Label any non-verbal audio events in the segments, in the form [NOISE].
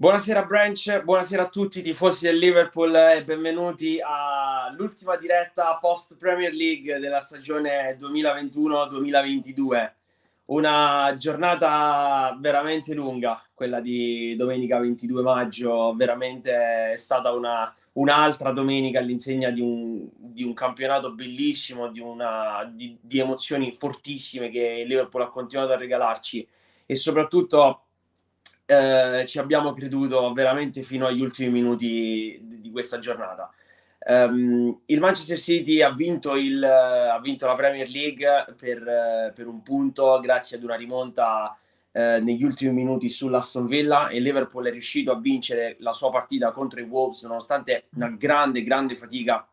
Buonasera Branch, buonasera a tutti i tifosi del Liverpool e benvenuti all'ultima diretta post Premier League della stagione 2021-2022. Una giornata veramente lunga, quella di domenica 22 maggio, veramente è stata una, un'altra domenica all'insegna di un, di un campionato bellissimo, di, una, di, di emozioni fortissime che il Liverpool ha continuato a regalarci. E soprattutto eh, ci abbiamo creduto veramente fino agli ultimi minuti di, di questa giornata. Um, il Manchester City ha vinto, il, ha vinto, la Premier League per, per, un punto grazie ad una rimonta eh, negli ultimi minuti sull'Aston Villa e Liverpool è riuscito a vincere la sua partita contro i Wolves nonostante una grande, grande fatica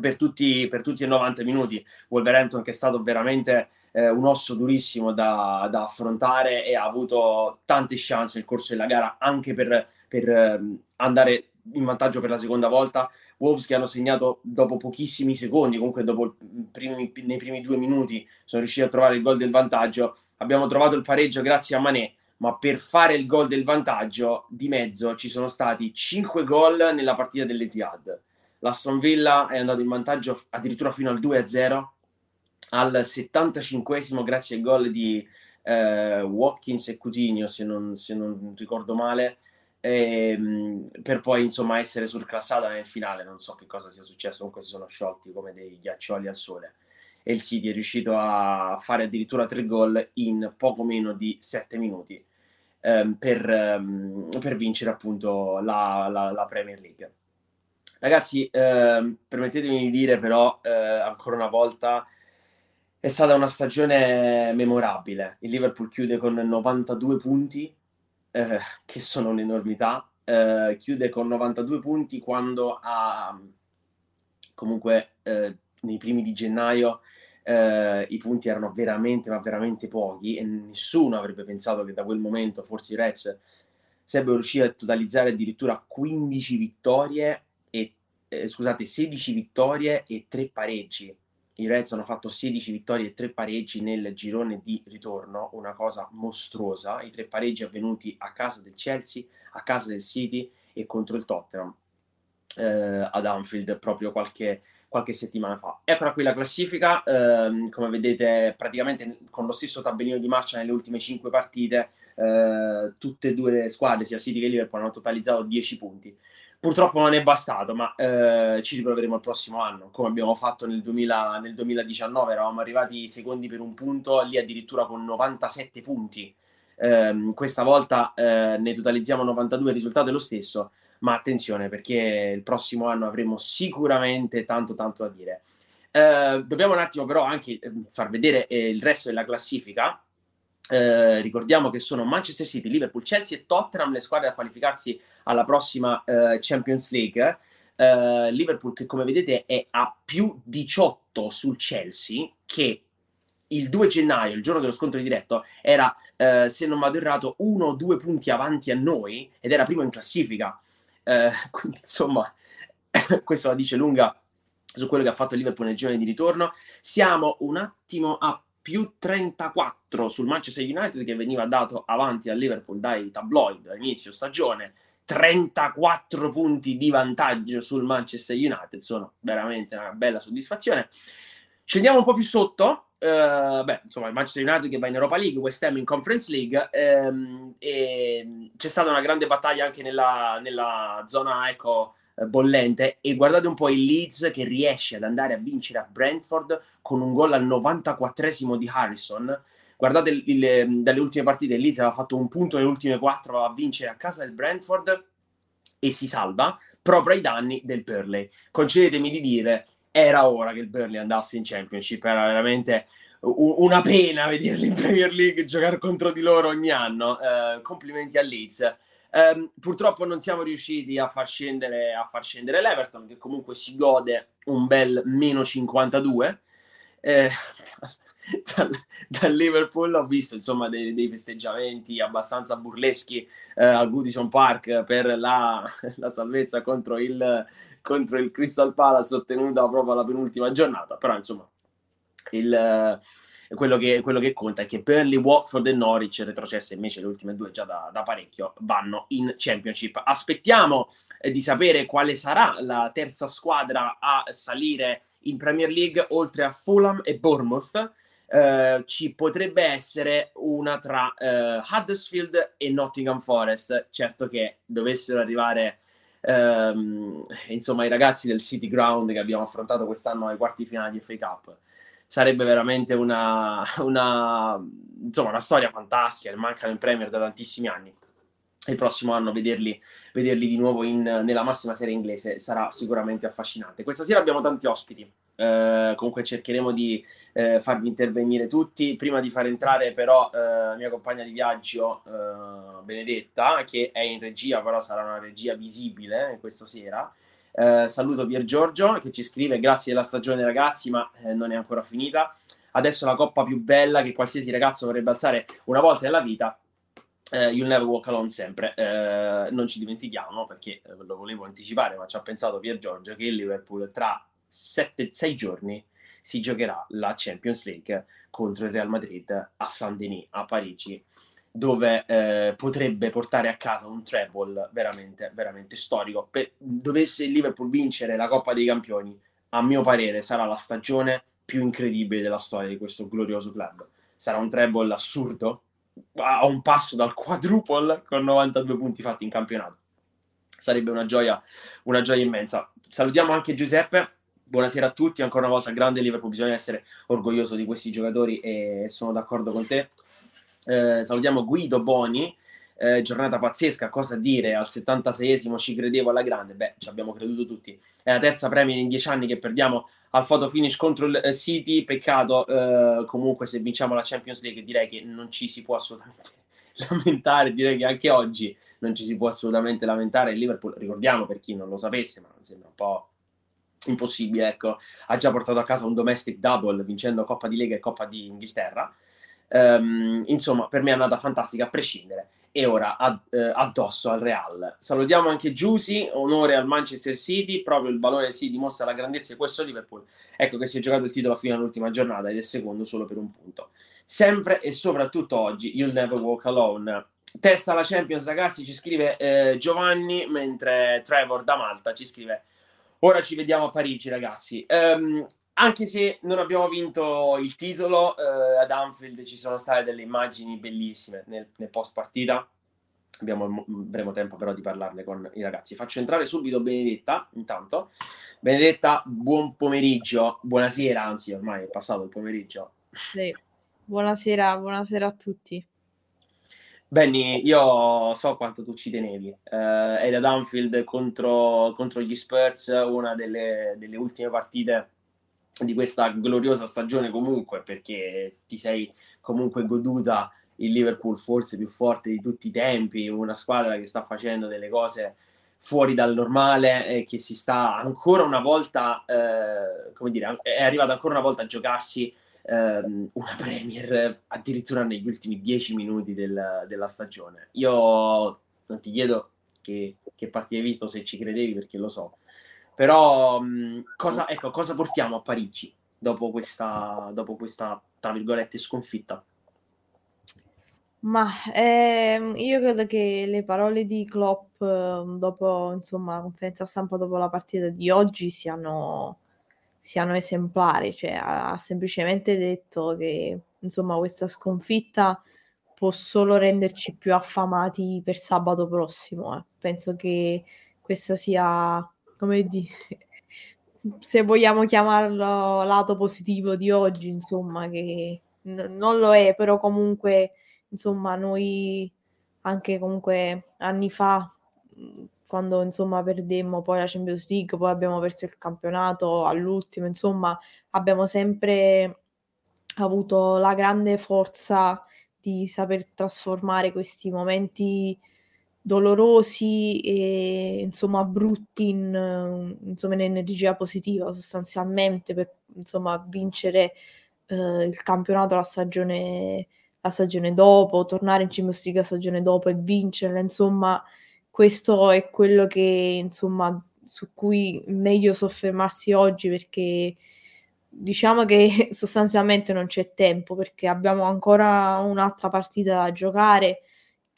per tutti, per tutti i 90 minuti. Wolverhampton che è stato veramente eh, un osso durissimo da, da, affrontare e ha avuto tante chance nel corso della gara anche per, per eh, andare in vantaggio per la seconda volta. Wolves che hanno segnato dopo pochissimi secondi, comunque dopo primi, nei primi due minuti sono riusciti a trovare il gol del vantaggio. Abbiamo trovato il pareggio grazie a Mané, ma per fare il gol del vantaggio di mezzo ci sono stati 5 gol nella partita dell'Etihad. L'Aston Villa è andato in vantaggio addirittura fino al 2-0 al 75 grazie al gol di eh, Watkins e Coutinho, se non, se non ricordo male, ehm, per poi insomma essere surclassata nel finale. Non so che cosa sia successo, comunque si sono sciolti come dei ghiaccioli al sole. E il City è riuscito a fare addirittura tre gol in poco meno di sette minuti ehm, per, ehm, per, vincere appunto la, la, la Premier League. Ragazzi, eh, permettetemi di dire però eh, ancora una volta è stata una stagione memorabile. Il Liverpool chiude con 92 punti, eh, che sono un'enormità. Eh, chiude con 92 punti quando ha comunque eh, nei primi di gennaio eh, i punti erano veramente, ma veramente pochi e nessuno avrebbe pensato che da quel momento forse i Reds sarebbero riusciti a totalizzare addirittura 15 vittorie e eh, scusate, 16 vittorie e 3 pareggi i Reds hanno fatto 16 vittorie e 3 pareggi nel girone di ritorno, una cosa mostruosa. I tre pareggi avvenuti a casa del Chelsea, a casa del City e contro il Tottenham eh, ad Anfield proprio qualche, qualche, settimana fa. Eccola qui la classifica, eh, come vedete praticamente con lo stesso tabellino di marcia nelle ultime 5 partite, eh, tutte e due le squadre, sia City che Liverpool, hanno totalizzato 10 punti. Purtroppo non è bastato, ma eh, ci riproveremo il prossimo anno, come abbiamo fatto nel, 2000, nel 2019, eravamo arrivati secondi per un punto, lì addirittura con 97 punti. Eh, questa volta eh, ne totalizziamo 92, il risultato è lo stesso, ma attenzione perché il prossimo anno avremo sicuramente tanto tanto da dire. Eh, dobbiamo un attimo però anche eh, far vedere eh, il resto della classifica eh, ricordiamo che sono Manchester City, Liverpool, Chelsea e Tottenham le squadre a qualificarsi alla prossima eh, Champions League. Eh, Liverpool che come vedete è a più 18 sul Chelsea che il 2 gennaio, il giorno dello scontro diretto, era, eh, se non vado errato, uno o due punti avanti a noi ed era primo in classifica. Eh, [LAUGHS] quindi insomma, [COUGHS] questo la dice lunga su quello che ha fatto Liverpool nel giorno di ritorno. Siamo un attimo a più 34 sul Manchester United che veniva dato avanti al Liverpool dai tabloid all'inizio stagione. 34 punti di vantaggio sul Manchester United sono veramente una bella soddisfazione. Scendiamo un po' più sotto. Uh, beh, insomma, il Manchester United che va in Europa League, West Ham in Conference League. Ehm, e c'è stata una grande battaglia anche nella, nella zona ecco, bollente e guardate un po' il Leeds che riesce ad andare a vincere a Brentford con un gol al 94esimo di Harrison. Guardate il, il, dalle ultime partite il Leeds aveva fatto un punto nelle ultime quattro a vincere a casa del Brentford e si salva proprio ai danni del Burley concedetemi di dire era ora che il Burley andasse in Championship era veramente una pena vederli in Premier League giocare contro di loro ogni anno. Uh, complimenti al Leeds Um, purtroppo non siamo riusciti a far, scendere, a far scendere l'Everton, che comunque si gode un bel meno 52. Eh, [LAUGHS] dal, dal, Liverpool ho visto insomma dei, dei festeggiamenti abbastanza burleschi eh, al Goodison Park per la, [LAUGHS] la salvezza contro il, contro il, Crystal Palace ottenuta proprio alla penultima giornata però insomma il, quello che, quello che conta è che Burnley, Watford e Norwich, retrocesse invece le ultime due già da, da parecchio, vanno in Championship. Aspettiamo eh, di sapere quale sarà la terza squadra a salire in Premier League, oltre a Fulham e Bournemouth. Uh, ci potrebbe essere una tra uh, Huddersfield e Nottingham Forest. Certo che dovessero arrivare um, insomma i ragazzi del City Ground che abbiamo affrontato quest'anno ai quarti finali di FA Cup sarebbe veramente una, una, insomma, una storia fantastica, mancano in Premier da tantissimi anni. Il prossimo anno vederli, vederli di nuovo in, nella massima serie inglese sarà sicuramente affascinante. Questa sera abbiamo tanti ospiti, eh, comunque cercheremo di eh, farvi intervenire tutti. Prima di far entrare però eh, la mia compagna di viaggio eh, Benedetta, che è in regia, però sarà una regia visibile questa sera. Eh, saluto Pier Giorgio che ci scrive grazie della stagione ragazzi, ma eh, non è ancora finita. Adesso la coppa più bella che qualsiasi ragazzo vorrebbe alzare una volta nella vita. Eh, you'll never walk alone sempre. Eh, non ci dimentichiamo perché eh, lo volevo anticipare, ma ci ha pensato Pier Giorgio che il Liverpool tra 7-6 giorni si giocherà la Champions League contro il Real Madrid a Saint-Denis a Parigi dove eh, potrebbe portare a casa un treble veramente, veramente storico. Per, dovesse il Liverpool vincere la Coppa dei Campioni, a mio parere sarà la stagione più incredibile della storia di questo glorioso club. Sarà un treble assurdo, a un passo dal quadruple con 92 punti fatti in campionato. Sarebbe una gioia, una gioia immensa. Salutiamo anche Giuseppe. Buonasera a tutti, ancora una volta grande Liverpool, bisogna essere orgoglioso di questi giocatori e sono d'accordo con te. Eh, salutiamo Guido Boni. Eh, giornata pazzesca, cosa dire? Al 76esimo ci credevo alla grande. Beh, ci abbiamo creduto tutti. È la terza Premier in dieci anni che perdiamo al photo finish contro il eh, City. Peccato, eh, comunque, se vinciamo la Champions League, direi che non ci si può assolutamente [LAUGHS] lamentare. Direi che anche oggi non ci si può assolutamente lamentare. Il Liverpool, ricordiamo per chi non lo sapesse, ma sembra un po' impossibile. Ecco, ha già portato a casa un domestic double vincendo Coppa di Lega e Coppa di Inghilterra. Um, insomma, per me è andata fantastica a prescindere. E ora ad, eh, addosso al Real. Salutiamo anche Giusy, onore al Manchester City, proprio il valore si dimostra la grandezza di questo Liverpool. Ecco che si è giocato il titolo fino all'ultima giornata ed è secondo solo per un punto. Sempre e soprattutto oggi, You'll Never Walk Alone. Testa la Champions, ragazzi, ci scrive eh, Giovanni, mentre Trevor da Malta ci scrive Ora ci vediamo a Parigi, ragazzi. Um, anche se non abbiamo vinto il titolo, eh, ad Anfield ci sono state delle immagini bellissime nel, nel post partita. Abbiamo, avremo tempo però di parlarne con i ragazzi. Faccio entrare subito Benedetta, intanto. Benedetta, buon pomeriggio, buonasera, anzi ormai è passato il pomeriggio. Sì. Buonasera, buonasera a tutti. Benny, io so quanto tu ci tenevi. Uh, eri ad Anfield contro, contro gli Spurs, una delle, delle ultime partite di questa gloriosa stagione comunque perché ti sei comunque goduta il Liverpool forse più forte di tutti i tempi, una squadra che sta facendo delle cose fuori dal normale e che si sta ancora una volta, eh, come dire, è arrivata ancora una volta a giocarsi eh, una Premier addirittura negli ultimi dieci minuti del, della stagione. Io non ti chiedo che, che partita hai visto, se ci credevi perché lo so, però, mh, cosa, ecco, cosa portiamo a Parigi dopo questa, dopo questa, tra virgolette, sconfitta? Ma ehm, io credo che le parole di Klopp eh, dopo, insomma, la conferenza stampa dopo la partita di oggi siano, siano esemplari, cioè ha semplicemente detto che, insomma, questa sconfitta può solo renderci più affamati per sabato prossimo. Eh. Penso che questa sia come dire, se vogliamo chiamarlo lato positivo di oggi, insomma, che n- non lo è, però comunque, insomma, noi anche comunque anni fa, quando insomma perdemmo poi la Champions League, poi abbiamo perso il campionato all'ultimo, insomma, abbiamo sempre avuto la grande forza di saper trasformare questi momenti dolorosi e insomma brutti in, insomma, in energia positiva sostanzialmente per insomma vincere eh, il campionato la stagione, la stagione dopo, tornare in Champions League la stagione dopo e vincerla, insomma questo è quello che insomma su cui meglio soffermarsi oggi perché diciamo che [LAUGHS] sostanzialmente non c'è tempo perché abbiamo ancora un'altra partita da giocare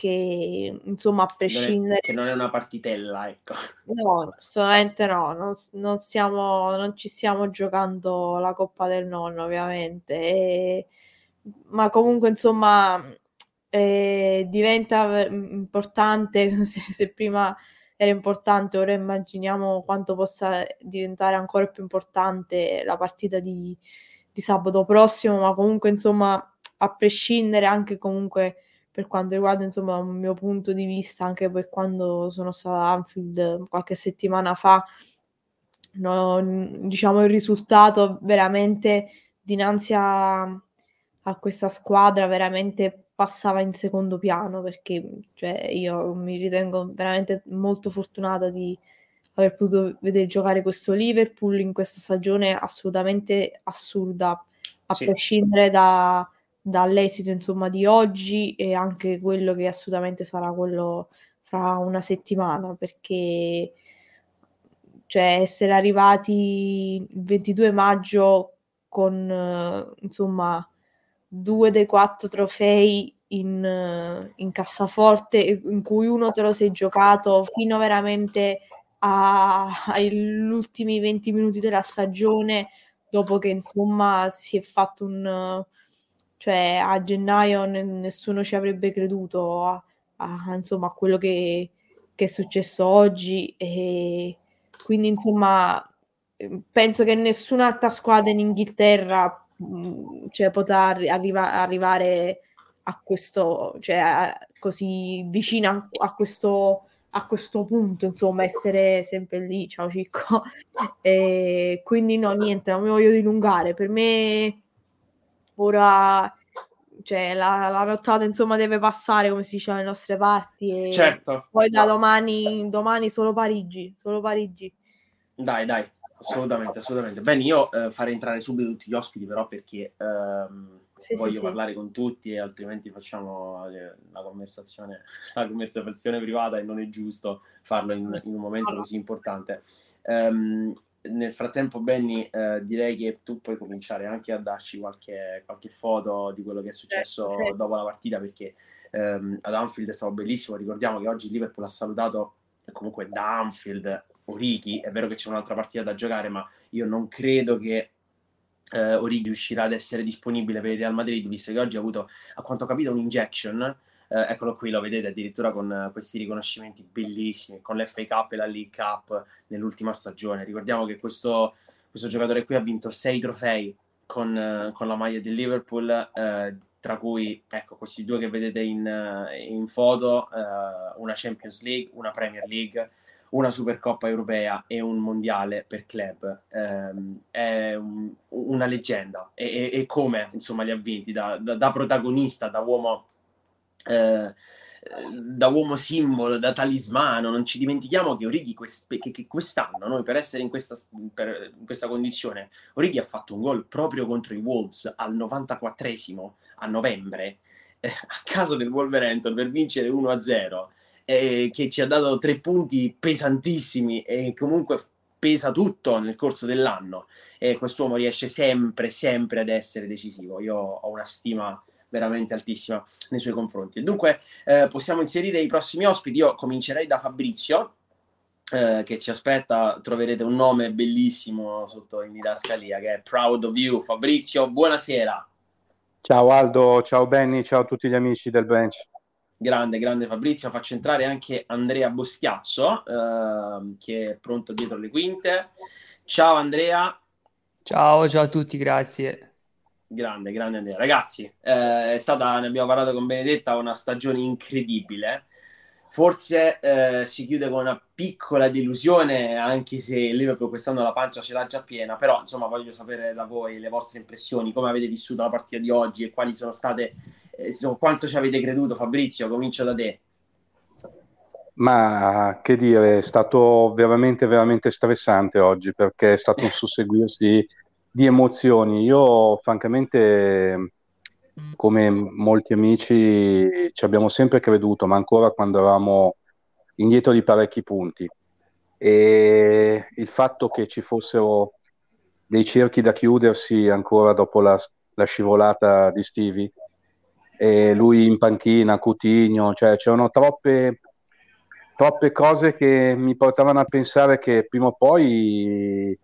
che insomma a prescindere che non è una partitella ecco. No assolutamente no non, non, siamo, non ci stiamo giocando la Coppa del Nonno ovviamente e, ma comunque insomma eh, diventa importante [LAUGHS] se, se prima era importante, ora immaginiamo quanto possa diventare ancora più importante la partita di, di sabato prossimo, ma comunque insomma a prescindere anche comunque per quanto riguarda insomma un mio punto di vista, anche per quando sono stata a Anfield qualche settimana fa, no, diciamo il risultato veramente dinanzi a, a questa squadra veramente passava in secondo piano perché cioè, io mi ritengo veramente molto fortunata di aver potuto vedere giocare questo Liverpool in questa stagione assolutamente assurda, a sì. prescindere da, dall'esito insomma di oggi e anche quello che assolutamente sarà quello fra una settimana perché cioè essere arrivati il 22 maggio con insomma due dei quattro trofei in, in cassaforte in cui uno te lo sei giocato fino veramente agli ultimi 20 minuti della stagione dopo che insomma si è fatto un cioè a gennaio n- nessuno ci avrebbe creduto a, a, insomma a quello che, che, è successo oggi e quindi insomma penso che nessun'altra squadra in Inghilterra cioè, potrà arriva- arrivare a questo, cioè a, così vicina a questo, a questo punto, insomma, essere sempre lì, ciao Cicco. [LAUGHS] e quindi no, niente, non mi voglio dilungare. Per me ora cioè la, la nottata insomma deve passare come si dice alle nostre parti e certo. poi da domani, domani solo Parigi, solo Parigi. Dai, dai, assolutamente, assolutamente. Bene, io eh, farei entrare subito tutti gli ospiti però perché ehm, sì, voglio sì, parlare sì. con tutti e altrimenti facciamo eh, la conversazione, [LAUGHS] la conversazione privata e non è giusto farlo in, in un momento così importante. Um, nel frattempo, Benny, eh, direi che tu puoi cominciare anche a darci qualche, qualche foto di quello che è successo certo, dopo la partita, perché ehm, ad Anfield è stato bellissimo. Ricordiamo che oggi Liverpool ha salutato comunque da Anfield Origi. È vero che c'è un'altra partita da giocare, ma io non credo che eh, Origi riuscirà ad essere disponibile per il Real Madrid, visto che oggi ha avuto, a quanto ho capito, un'injection. Eh, eccolo qui, lo vedete addirittura con uh, questi riconoscimenti bellissimi, con l'FA Cup e la League Cup nell'ultima stagione. Ricordiamo che questo, questo giocatore qui ha vinto sei trofei con, uh, con la maglia del Liverpool, uh, tra cui ecco, questi due che vedete in, in foto, una Champions League, una Premier League una Supercoppa europea e un mondiale per club ehm, è un, una leggenda e, e, e, come insomma li ha vinti da, da, da protagonista, da uomo eh, da uomo simbolo, da talismano, non ci dimentichiamo che Orighi quest- che, che quest'anno, noi per essere in questa, per, in questa condizione, Orighi ha fatto un gol proprio contro i Wolves al 94esimo a novembre, eh, [LAUGHS] a caso del Wolverhampton per vincere 1-0 eh, che ci ha dato tre punti pesantissimi e comunque pesa tutto nel corso dell'anno e quest'uomo riesce sempre, sempre ad essere decisivo. Io ho una stima veramente altissima nei suoi confronti. Dunque eh, possiamo inserire i prossimi ospiti. Io comincerei da Fabrizio. Eh, che ci aspetta, troverete un nome bellissimo sotto in didascalia che è Proud of You. Fabrizio, buonasera. Ciao Aldo, ciao Benny, ciao a tutti gli amici del bench grande, grande Fabrizio. Faccio entrare anche Andrea Boschiaccio, eh, che è pronto dietro le quinte. Ciao Andrea. Ciao, ciao a tutti, grazie. Grande, grande Andrea. Ragazzi, eh, è stata, ne abbiamo parlato con Benedetta, una stagione incredibile. Forse eh, si chiude con una piccola delusione, anche se il Liverpool quest'anno la pancia ce l'ha già piena, però insomma voglio sapere da voi le vostre impressioni, come avete vissuto la partita di oggi e quali sono state insomma, quanto ci avete creduto, Fabrizio? Comincio da te. Ma che dire, è stato veramente, veramente stressante oggi perché è stato un susseguirsi di emozioni. Io, francamente, come molti amici, ci abbiamo sempre creduto, ma ancora quando eravamo indietro di parecchi punti. E il fatto che ci fossero dei cerchi da chiudersi ancora dopo la, la scivolata di Stevie e lui in panchina, Coutinho, cioè c'erano troppe, troppe cose che mi portavano a pensare che prima o poi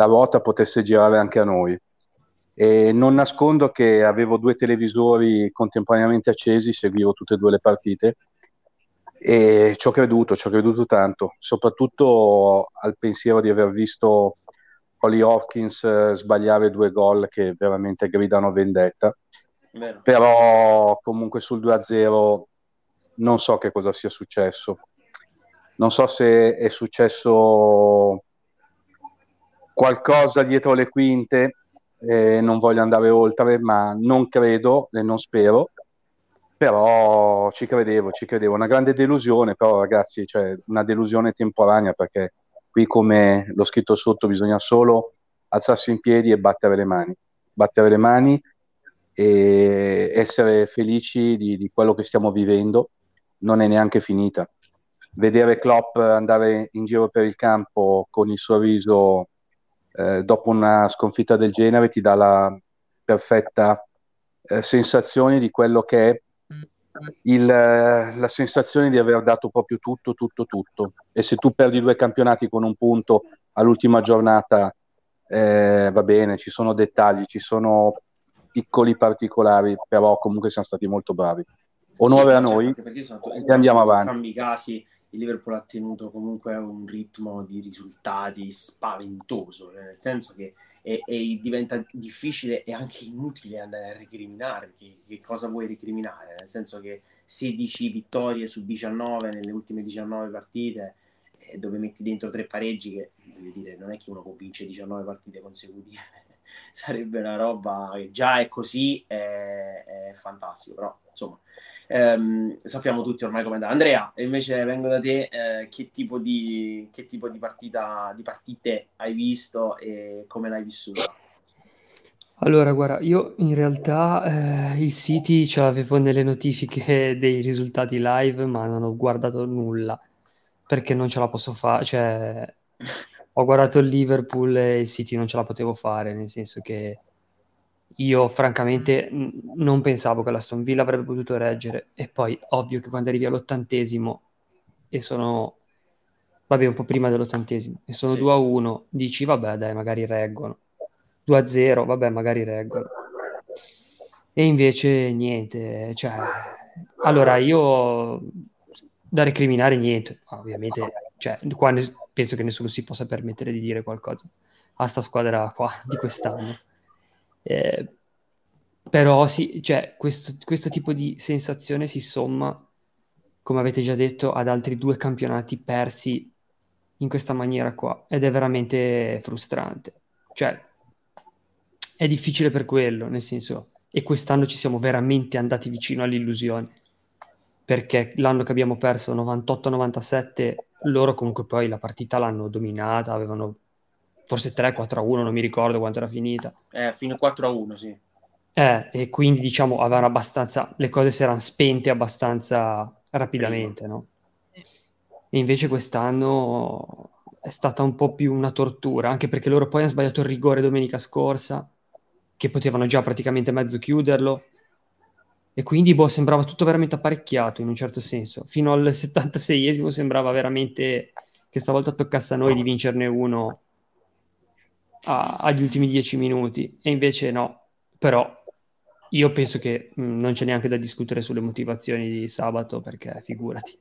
la ruota potesse girare anche a noi. E non nascondo che avevo due televisori contemporaneamente accesi, seguivo tutte e due le partite e ci ho creduto, ci ho creduto tanto, soprattutto al pensiero di aver visto Holly Hopkins eh, sbagliare due gol che veramente gridano vendetta Vero. Però comunque sul 2-0 non so che cosa sia successo. Non so se è successo qualcosa dietro le quinte, eh, non voglio andare oltre, ma non credo e non spero. Però ci credevo, ci credevo. Una grande delusione, però ragazzi, cioè una delusione temporanea perché qui come l'ho scritto sotto bisogna solo alzarsi in piedi e battere le mani. Battere le mani e essere felici di, di quello che stiamo vivendo non è neanche finita. Vedere Klopp andare in giro per il campo con il sorriso eh, dopo una sconfitta del genere ti dà la perfetta eh, sensazione di quello che è il, la sensazione di aver dato proprio tutto, tutto, tutto. E se tu perdi due campionati con un punto all'ultima giornata, eh, va bene, ci sono dettagli, ci sono piccoli particolari, però comunque siamo stati molto bravi. Onore sì, a noi certo, e andiamo avanti. In entrambi i casi il Liverpool ha tenuto comunque un ritmo di risultati spaventoso, nel senso che e, e diventa difficile e anche inutile andare a recriminare. Che, che, cosa vuoi recriminare? Nel senso che 16 vittorie su 19 nelle ultime 19 partite, eh, dove metti dentro tre pareggi, che dire, non è che uno può vincere 19 partite consecutive [LAUGHS] sarebbe una roba che già è così, è, è fantastico, però insomma ehm, sappiamo tutti ormai come andare. Andrea, invece vengo da te, eh, che, tipo di, che tipo di partita, di partite hai visto e come l'hai vissuta? Allora, guarda, io in realtà eh, il City ce l'avevo nelle notifiche dei risultati live, ma non ho guardato nulla perché non ce la posso fare, cioè [LAUGHS] ho guardato il Liverpool e il City non ce la potevo fare, nel senso che io francamente n- non pensavo che la Stone Villa avrebbe potuto reggere. E poi ovvio che quando arrivi all'ottantesimo e sono vabbè un po' prima dell'ottantesimo e sono sì. 2 a 1 dici vabbè dai magari reggono. 2 a 0 vabbè magari reggono. E invece niente cioè allora io da recriminare niente. Ovviamente cioè, qua ne- penso che nessuno si possa permettere di dire qualcosa a sta squadra qua [LAUGHS] di quest'anno. Eh, però sì, cioè, questo, questo tipo di sensazione si somma, come avete già detto, ad altri due campionati persi in questa maniera qua ed è veramente frustrante. Cioè, è difficile per quello, nel senso, e quest'anno ci siamo veramente andati vicino all'illusione perché l'anno che abbiamo perso 98-97 loro comunque poi la partita l'hanno dominata, avevano forse 3-4-1, non mi ricordo quanto era finita. Eh, fino a 4-1, sì. Eh, e quindi diciamo avevano abbastanza, le cose si erano spente abbastanza rapidamente, no? E invece quest'anno è stata un po' più una tortura, anche perché loro poi hanno sbagliato il rigore domenica scorsa, che potevano già praticamente mezzo chiuderlo, e quindi boh, sembrava tutto veramente apparecchiato in un certo senso. Fino al 76esimo sembrava veramente che stavolta toccasse a noi di vincerne uno a, agli ultimi dieci minuti. E invece no. Però io penso che mh, non c'è neanche da discutere sulle motivazioni di sabato, perché figurati.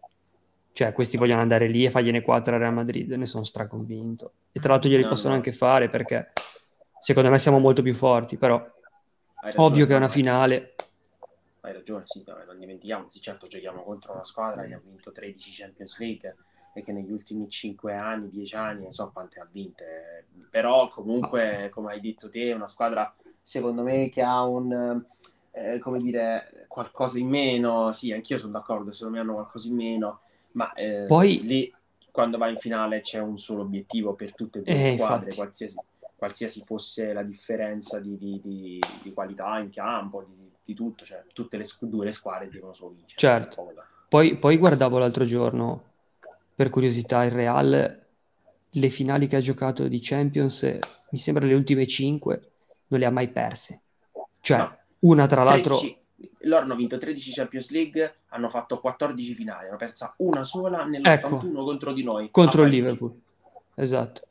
Cioè, questi vogliono andare lì e fargliene quattro a Real Madrid, ne sono straconvinto. E tra l'altro glieli no, possono no. anche fare perché secondo me siamo molto più forti, però ovvio che è una finale hai ragione, sì, no, non dimentichiamoci, certo giochiamo contro una squadra che ha vinto 13 Champions League e che negli ultimi 5 anni, 10 anni, non so quante ha vinte, però comunque, come hai detto te, è una squadra, secondo me, che ha un, eh, come dire, qualcosa in meno, sì, anch'io sono d'accordo, secondo me hanno qualcosa in meno, ma eh, Poi... lì, quando va in finale, c'è un solo obiettivo per tutte e due le eh, squadre, qualsiasi, qualsiasi, fosse la differenza di, di, di, di qualità in campo, di di tutto, cioè tutte le due le squadre devono solo vincere. Certo. Poi, poi, guardavo l'altro giorno, per curiosità, il Real le finali che ha giocato di Champions, mi sembra le ultime 5, non le ha mai perse. Cioè, no. una tra 13, l'altro... Loro hanno vinto 13 Champions League, hanno fatto 14 finali, hanno persa una sola nell'81 ecco, contro di noi. Contro il Liverpool. Esatto.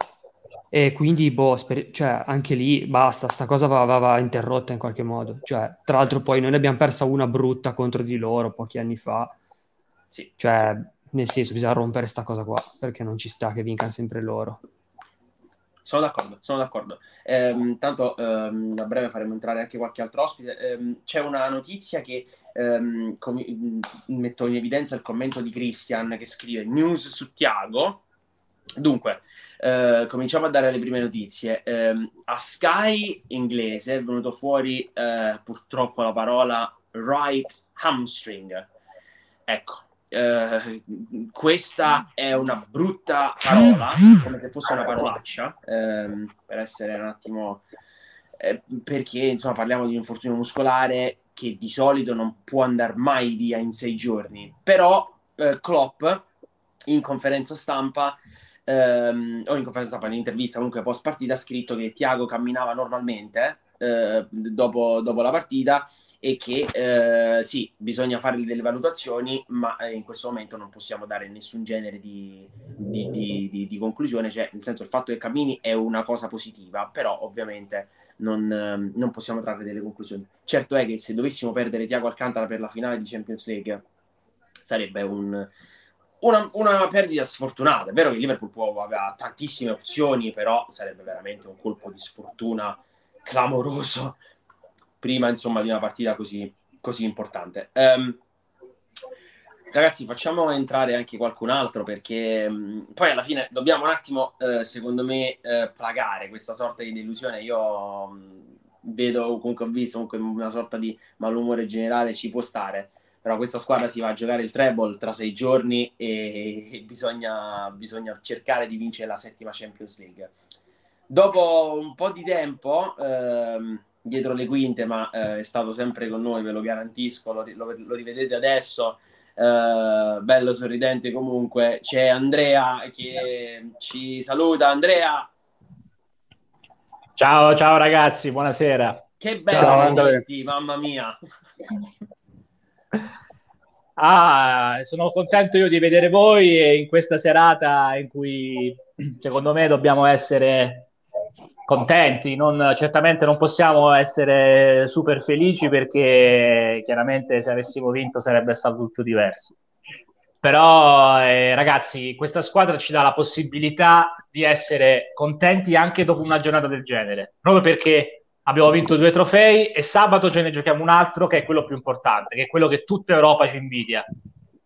E quindi, boh, sper- cioè, anche lì basta, sta cosa va, va, va, interrotta in qualche modo. Cioè, tra l'altro poi noi ne abbiamo persa una brutta contro di loro pochi anni fa. Sì. Cioè, nel senso, bisogna rompere sta cosa qua, perché non ci sta che vincano sempre loro. Sono d'accordo, sono d'accordo. Ehm, tanto ehm, a breve faremo entrare anche qualche altro ospite. Ehm, c'è una notizia che ehm, com- metto in evidenza il commento di Christian che scrive news su Tiago. Dunque, eh, cominciamo a dare le prime notizie. Eh, a Sky inglese è venuto fuori eh, purtroppo la parola right hamstring. Ecco, eh, questa è una brutta parola, come se fosse una parolaccia, ehm, per essere un attimo... Eh, perché insomma parliamo di un infortunio muscolare che di solito non può andare mai via in sei giorni. Però eh, Klopp in conferenza stampa ehm, o in conferenza stampa, in intervista comunque post partita ha scritto che Tiago camminava normalmente eh, dopo, dopo la partita e che eh, sì, bisogna fare delle valutazioni, ma eh, in questo momento non possiamo dare nessun genere di, di, di, di, conclusione, cioè nel senso il fatto che cammini è una cosa positiva, però ovviamente non, non possiamo trarre delle conclusioni. Certo è che se dovessimo perdere Tiago Alcantara per la finale di Champions League sarebbe un, una, una, perdita sfortunata. È vero che Liverpool può, avere tantissime opzioni, però sarebbe veramente un colpo di sfortuna clamoroso prima insomma di una partita così, così importante. Um, ragazzi, facciamo entrare anche qualcun altro perché um, poi alla fine dobbiamo un attimo, uh, secondo me, uh, plagare questa sorta di delusione. Io um, vedo, comunque ho visto comunque una sorta di malumore generale, ci può stare. Però questa squadra si va a giocare il treble tra sei giorni e, e bisogna, bisogna cercare di vincere la settima Champions League. Dopo un po' di tempo, ehm, dietro le quinte, ma eh, è stato sempre con noi, ve lo garantisco, lo, lo, lo rivedete adesso, eh, bello sorridente comunque. C'è Andrea che ci saluta. Andrea! Ciao, ciao ragazzi, buonasera. Che bello, momenti, mamma mia. [LAUGHS] Ah, sono contento io di vedere voi in questa serata in cui secondo me dobbiamo essere contenti, non, certamente non possiamo essere super felici perché chiaramente se avessimo vinto sarebbe stato tutto diverso. Però eh, ragazzi, questa squadra ci dà la possibilità di essere contenti anche dopo una giornata del genere, proprio perché abbiamo vinto due trofei e sabato ce ne giochiamo un altro che è quello più importante, che è quello che tutta Europa ci invidia.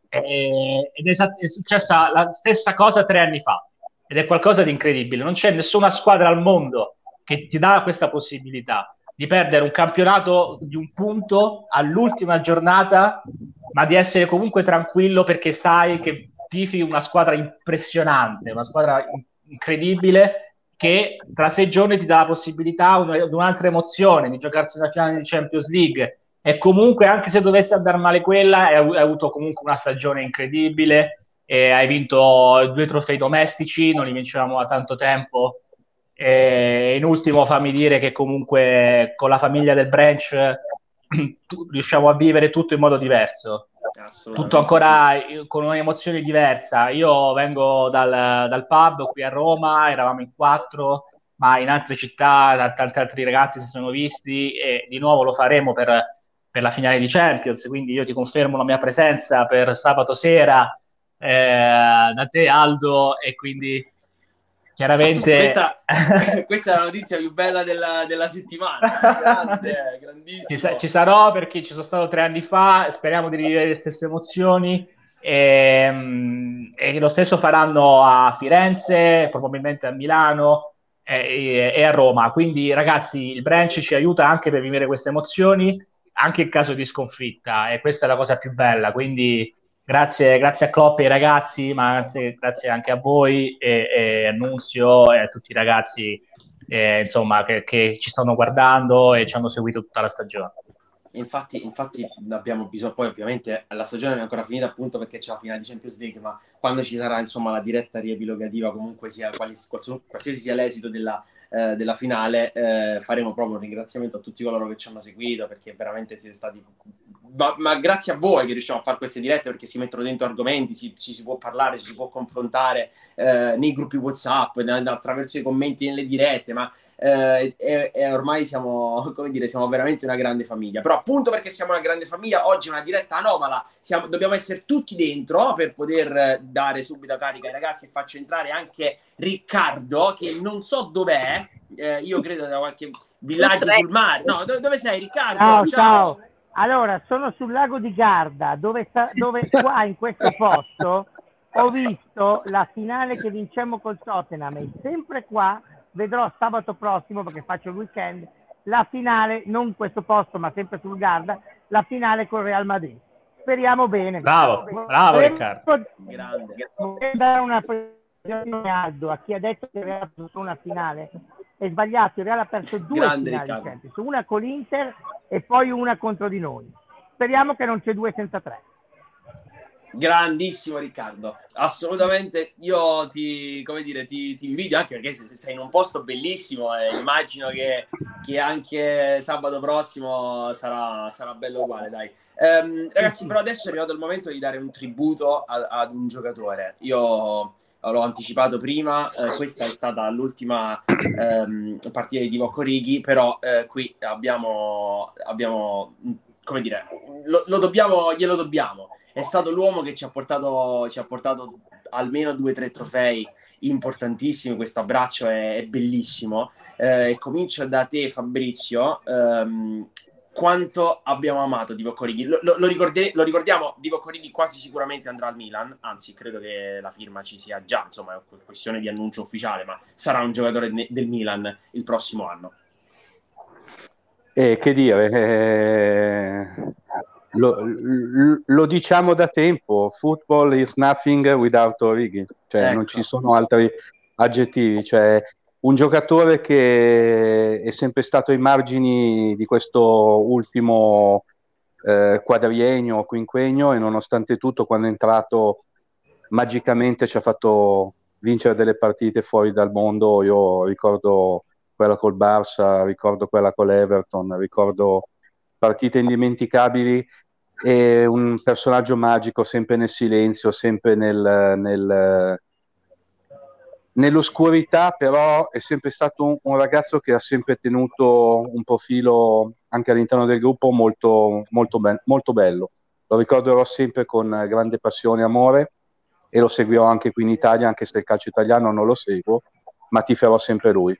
Ed è, è successa la stessa cosa tre anni fa ed è qualcosa di incredibile. Non c'è nessuna squadra al mondo che ti dà questa possibilità di perdere un campionato di un punto all'ultima giornata, ma di essere comunque tranquillo perché sai che tifi una squadra impressionante, una squadra incredibile che tra sei giorni ti dà la possibilità di un'altra emozione, di giocarsi una finale di Champions League e comunque anche se dovesse andare male quella hai, avuto comunque una stagione incredibile hai vinto due trofei domestici, non li vincevamo da tanto tempo. E in ultimo fammi dire che comunque con la famiglia del branch [CLEARS THROAT] riusciamo a vivere tutto in modo diverso. Tutto ancora sì. con un'emozione diversa. Io vengo dal, dal, pub qui a Roma, eravamo in quattro, ma in altre città tanti altri ragazzi si sono visti e di nuovo lo faremo per, per la finale di Champions. Quindi io ti confermo la mia presenza per sabato sera eh, da te Aldo e quindi chiaramente questa, [LAUGHS] questa, è la notizia più bella della, della settimana. Grande, grandissimo. Ci, ci, sarò perché ci sono stato tre anni fa speriamo di rivivere le stesse emozioni. E, ehm, e lo stesso faranno a Firenze probabilmente a Milano e, e, a Roma. Quindi ragazzi il branch ci aiuta anche per vivere queste emozioni anche in caso di sconfitta e questa è la cosa più bella. Quindi Grazie, grazie a Klopp e ai ragazzi, ma grazie, grazie anche a voi e, e a Nunzio e a tutti i ragazzi eh, insomma, che, che, ci stanno guardando e ci hanno seguito tutta la stagione. infatti, infatti abbiamo bisogno, poi ovviamente la stagione non è ancora finita appunto perché c'è la finale di Champions League, ma quando ci sarà insomma la diretta riepilogativa, comunque sia qualsiasi, qualsiasi sia l'esito della, eh, della finale, eh, faremo proprio un ringraziamento a tutti coloro che ci hanno seguito perché veramente siete stati... Ma, ma grazie a voi che riusciamo a fare queste dirette perché si mettono dentro argomenti, si, ci si può parlare, ci si può confrontare eh, nei gruppi WhatsApp, attraverso i commenti nelle dirette, ma eh, e, e, ormai siamo, [LAUGHS] come dire, siamo veramente una grande famiglia. Però appunto perché siamo una grande famiglia, oggi è una diretta anomala, siamo, dobbiamo essere tutti dentro per poter dare subito carica ai ragazzi e faccio entrare anche Riccardo, che non so dov'è, eh, io credo da qualche villaggio sul mare. No, dove, dove sei Riccardo? Ciao, ciao, ciao. Allora, sono sul lago di Garda, dove, sta, dove qua in questo posto ho visto la finale che vincemmo col Tottenham e sempre qua vedrò sabato prossimo, perché faccio il weekend, la finale, non in questo posto, ma sempre sul Garda, la finale con Real Madrid. Speriamo bene. Bravo, bravo Riccardo. Grande. Vorrei dare una Aldo a chi ha detto che perso una finale. È sbagliato, il Real ha perso due Grande, finali una con l'Inter e poi una contro di noi. Speriamo che non c'è due senza tre. Grandissimo Riccardo, assolutamente io ti, come dire, ti, ti invidio anche perché sei in un posto bellissimo e immagino che, che anche sabato prossimo sarà, sarà bello uguale, dai. Um, ragazzi, però adesso è arrivato il momento di dare un tributo a, ad un giocatore. Io l'ho anticipato prima, eh, questa è stata l'ultima ehm, partita di Divock Orighi, però eh, qui abbiamo, abbiamo, come dire, lo, lo dobbiamo, glielo dobbiamo è stato l'uomo che ci ha portato, ci ha portato almeno due o tre trofei importantissimi. Questo abbraccio è, è bellissimo. Eh, comincio da te, Fabrizio. Um, quanto abbiamo amato Divo Corrighi. Lo, lo, lo, ricordé, lo, ricordiamo, Divo Corrighi quasi sicuramente andrà al Milan, anzi credo che la firma ci sia già, insomma è questione di annuncio ufficiale, ma sarà un giocatore del Milan il prossimo anno. Eh, che dire, eh, lo, lo, diciamo da tempo, football is nothing without Origi, cioè ecco. non ci sono altri aggettivi, cioè un giocatore che è sempre stato ai margini di questo ultimo eh, quadriennio quinquennio e nonostante tutto quando è entrato magicamente ci ha fatto vincere delle partite fuori dal mondo, io ricordo quella col Barça, ricordo quella con l'Everton, ricordo partite indimenticabili e un personaggio magico sempre nel silenzio, sempre nel, nel, nell'oscurità, però è sempre stato un, un, ragazzo che ha sempre tenuto un profilo anche all'interno del gruppo molto, molto, be- molto bello. Lo ricorderò sempre con grande passione e amore e lo seguirò anche qui in Italia, anche se il calcio italiano non lo seguo, ma tiferò sempre lui.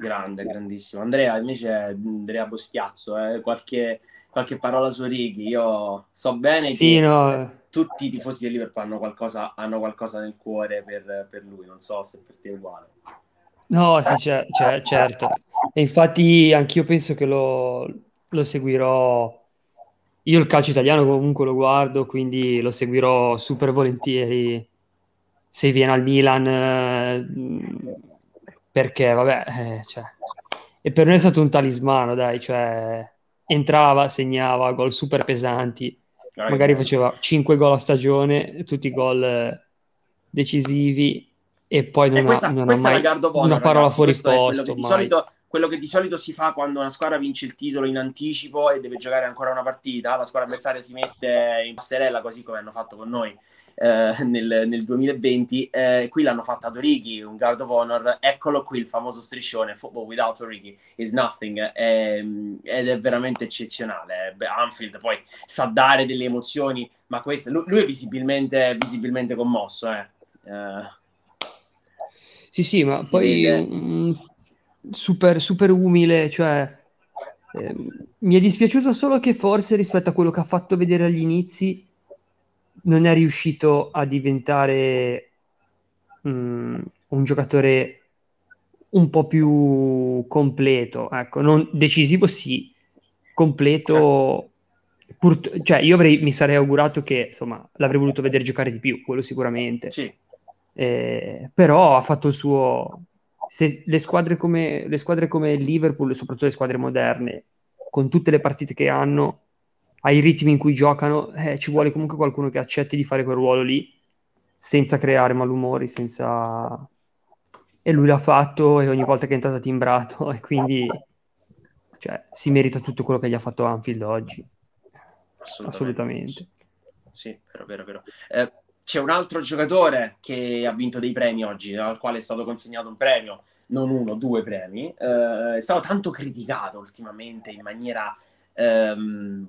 Grande, grandissimo. Andrea, invece, Andrea Bostiazzo, eh, qualche qualche parola su Righi. Io so bene sì, che no. tutti i tifosi del Liverpool hanno qualcosa, hanno qualcosa nel cuore per, per, lui. Non so se per te è uguale. No, sì, c'è, c'è, certo. E infatti anch'io penso che lo, lo seguirò. Io il calcio italiano comunque lo guardo, quindi lo seguirò super volentieri se viene al Milan, eh, perché vabbè, eh, cioè, e per noi è stato un talismano, dai, cioè, entrava, segnava gol super pesanti, magari faceva 5 gol a stagione, tutti gol eh, decisivi e poi non, questa, ha, non ha mai Bono, una parola ragazzi, fuori posto. Di solito, quello che di solito si fa quando una squadra vince il titolo in anticipo e deve giocare ancora una partita, la squadra avversaria si mette in passerella così come hanno fatto con noi eh, nel, nel, 2020. Eh, qui l'hanno fatta ad Origi, un guard of honor. Eccolo qui il famoso striscione: Football without Origi is nothing. Eh, ed è veramente eccezionale. Anfield poi sa dare delle emozioni, ma questo, lui, lui è visibilmente, visibilmente commosso. Eh. eh. Sì, sì, ma poi um, super, super umile, cioè. Eh, mi è dispiaciuto solo che forse rispetto a quello che ha fatto vedere agli inizi non è riuscito a diventare um, un giocatore un po' più completo, ecco, non decisivo sì, completo. Pur, cioè, io avrei, mi sarei augurato che insomma l'avrei voluto vedere giocare di più, quello sicuramente. Sì. Eh, però ha fatto il suo. Se le squadre come le squadre come Liverpool, soprattutto le squadre moderne, con tutte le partite che hanno, ai ritmi in cui giocano, eh, ci vuole comunque qualcuno che accetti di fare quel ruolo lì senza creare malumori, senza... E lui l'ha fatto e ogni volta che è entrato ha timbrato [LAUGHS] e quindi cioè, si merita tutto quello che gli ha fatto Anfield oggi. Assolutamente. Assolutamente. Sì, vero, vero, vero. Eh, c'è un altro giocatore che ha vinto dei premi oggi, al quale è stato consegnato un premio, non uno, due premi. Eh, è stato tanto criticato ultimamente in maniera ehm,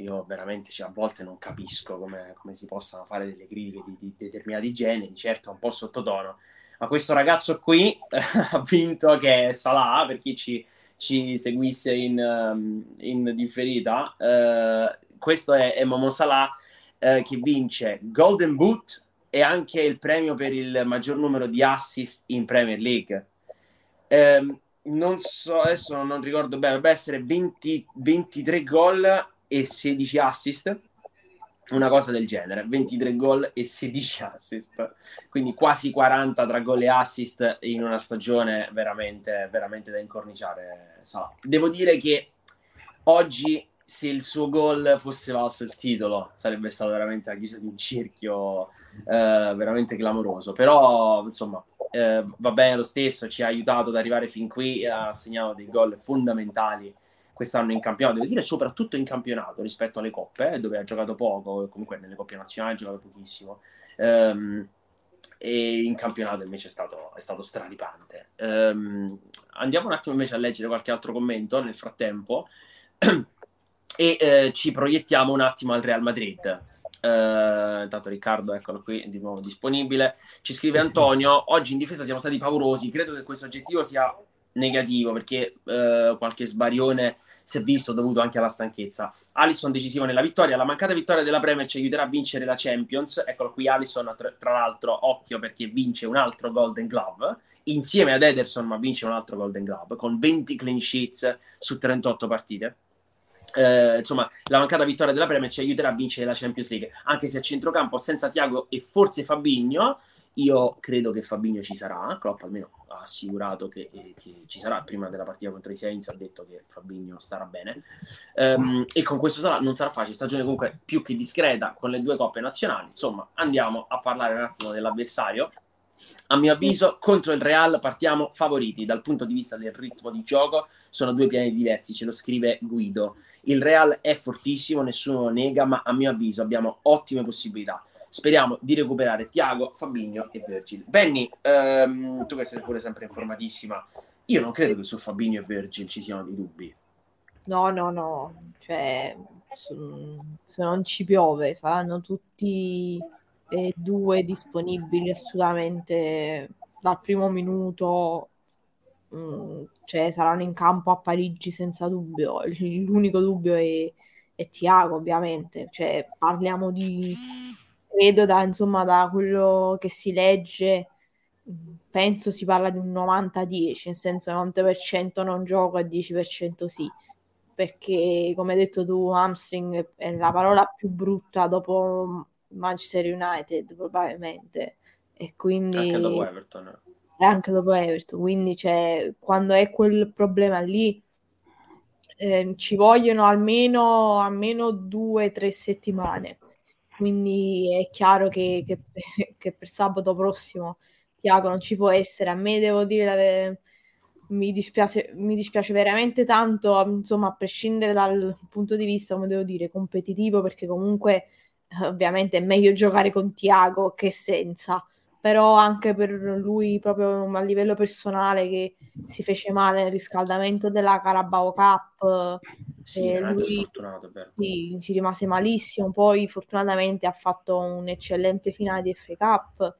io veramente cioè, a volte non capisco come, come, si possano fare delle critiche di, di determinati generi, certo un po' sottotono, ma questo ragazzo qui [LAUGHS] ha vinto che è Salah, per chi ci, ci seguisse in, um, in differita, uh, questo è, è Momo Salah uh, che vince Golden Boot e anche il premio per il maggior numero di assist in Premier League. Um, non so, adesso non ricordo bene, dovrebbe essere 20, 23 gol e 16 assist, una cosa del genere, 23 gol e 16 assist, quindi quasi 40 tra gol e assist in una stagione veramente, veramente da incorniciare. Salah. Devo dire che oggi se il suo gol fosse valso il titolo sarebbe stato veramente la chiusa di un cerchio eh, veramente clamoroso, però insomma eh, va bene lo stesso, ci ha aiutato ad arrivare fin qui, ha segnato dei gol fondamentali quest'anno in campionato, devo dire soprattutto in campionato rispetto alle coppe, eh, dove ha giocato poco, comunque nelle coppie nazionali ha giocato pochissimo. Um, e in campionato invece è stato, è stato straripante. Um, andiamo un attimo invece a leggere qualche altro commento nel frattempo e eh, ci proiettiamo un attimo al Real Madrid. Uh, intanto Riccardo, eccolo qui, di nuovo disponibile. Ci scrive Antonio: Oggi in difesa siamo stati paurosi. Credo che questo oggettivo sia negativo perché uh, qualche sbarione si è visto dovuto anche alla stanchezza. Alisson decisivo nella vittoria, la mancata vittoria della Premier ci aiuterà a vincere la Champions. Eccolo qui Alisson, tra, tra l'altro, occhio perché vince un altro Golden Glove insieme ad Ederson, ma vince un altro Golden Glove con 20 clean sheets su 38 partite. Eh, insomma, la mancata vittoria della Premier ci aiuterà a vincere la Champions League, anche se a centrocampo senza Tiago e forse Fabigno io credo che Fabinho ci sarà, Klopp almeno ha assicurato che, eh, che, ci sarà prima della partita contro i Saints, ha detto che Fabinho starà bene um, e con questo sarà, non sarà facile, stagione comunque più che discreta con le due coppe nazionali, insomma andiamo a parlare un attimo dell'avversario. A mio avviso, contro il Real partiamo favoriti dal punto di vista del ritmo di gioco, sono due piani diversi, ce lo scrive Guido. Il Real è fortissimo, nessuno lo nega, ma a mio avviso abbiamo ottime possibilità speriamo di recuperare Tiago, Fabinho e Virgil. Benny, ehm, tu che sei pure sempre informatissima, io non credo che su Fabinho e Virgil ci siano dei dubbi. No, no, no, cioè se non ci piove saranno tutti e due disponibili assolutamente dal primo minuto mm, cioè saranno in campo a Parigi senza dubbio l'unico dubbio è, è Tiago ovviamente cioè parliamo di credo da, insomma, da quello che si legge, penso si parla di un 90-10, nel senso 90% non gioco e 10% sì. Perché, come hai detto tu, hamstring è la parola più brutta dopo Manchester United, probabilmente. E quindi... Anche dopo Everton. Anche dopo Everton. Quindi, cioè, quando è quel problema lì, eh, ci vogliono almeno, almeno due o tre settimane quindi è chiaro che, che, [LAUGHS] che, per sabato prossimo Tiago non ci può essere. A me devo dire, mi dispiace, mi dispiace veramente tanto, insomma, a prescindere dal punto di vista, come devo dire, competitivo, perché comunque ovviamente è meglio giocare con Tiago che senza però anche per lui proprio a livello personale che si fece male nel riscaldamento della Carabao Cup sì, lui, sì, ci rimase malissimo. Poi fortunatamente ha fatto un'eccellente finale di FA Cup.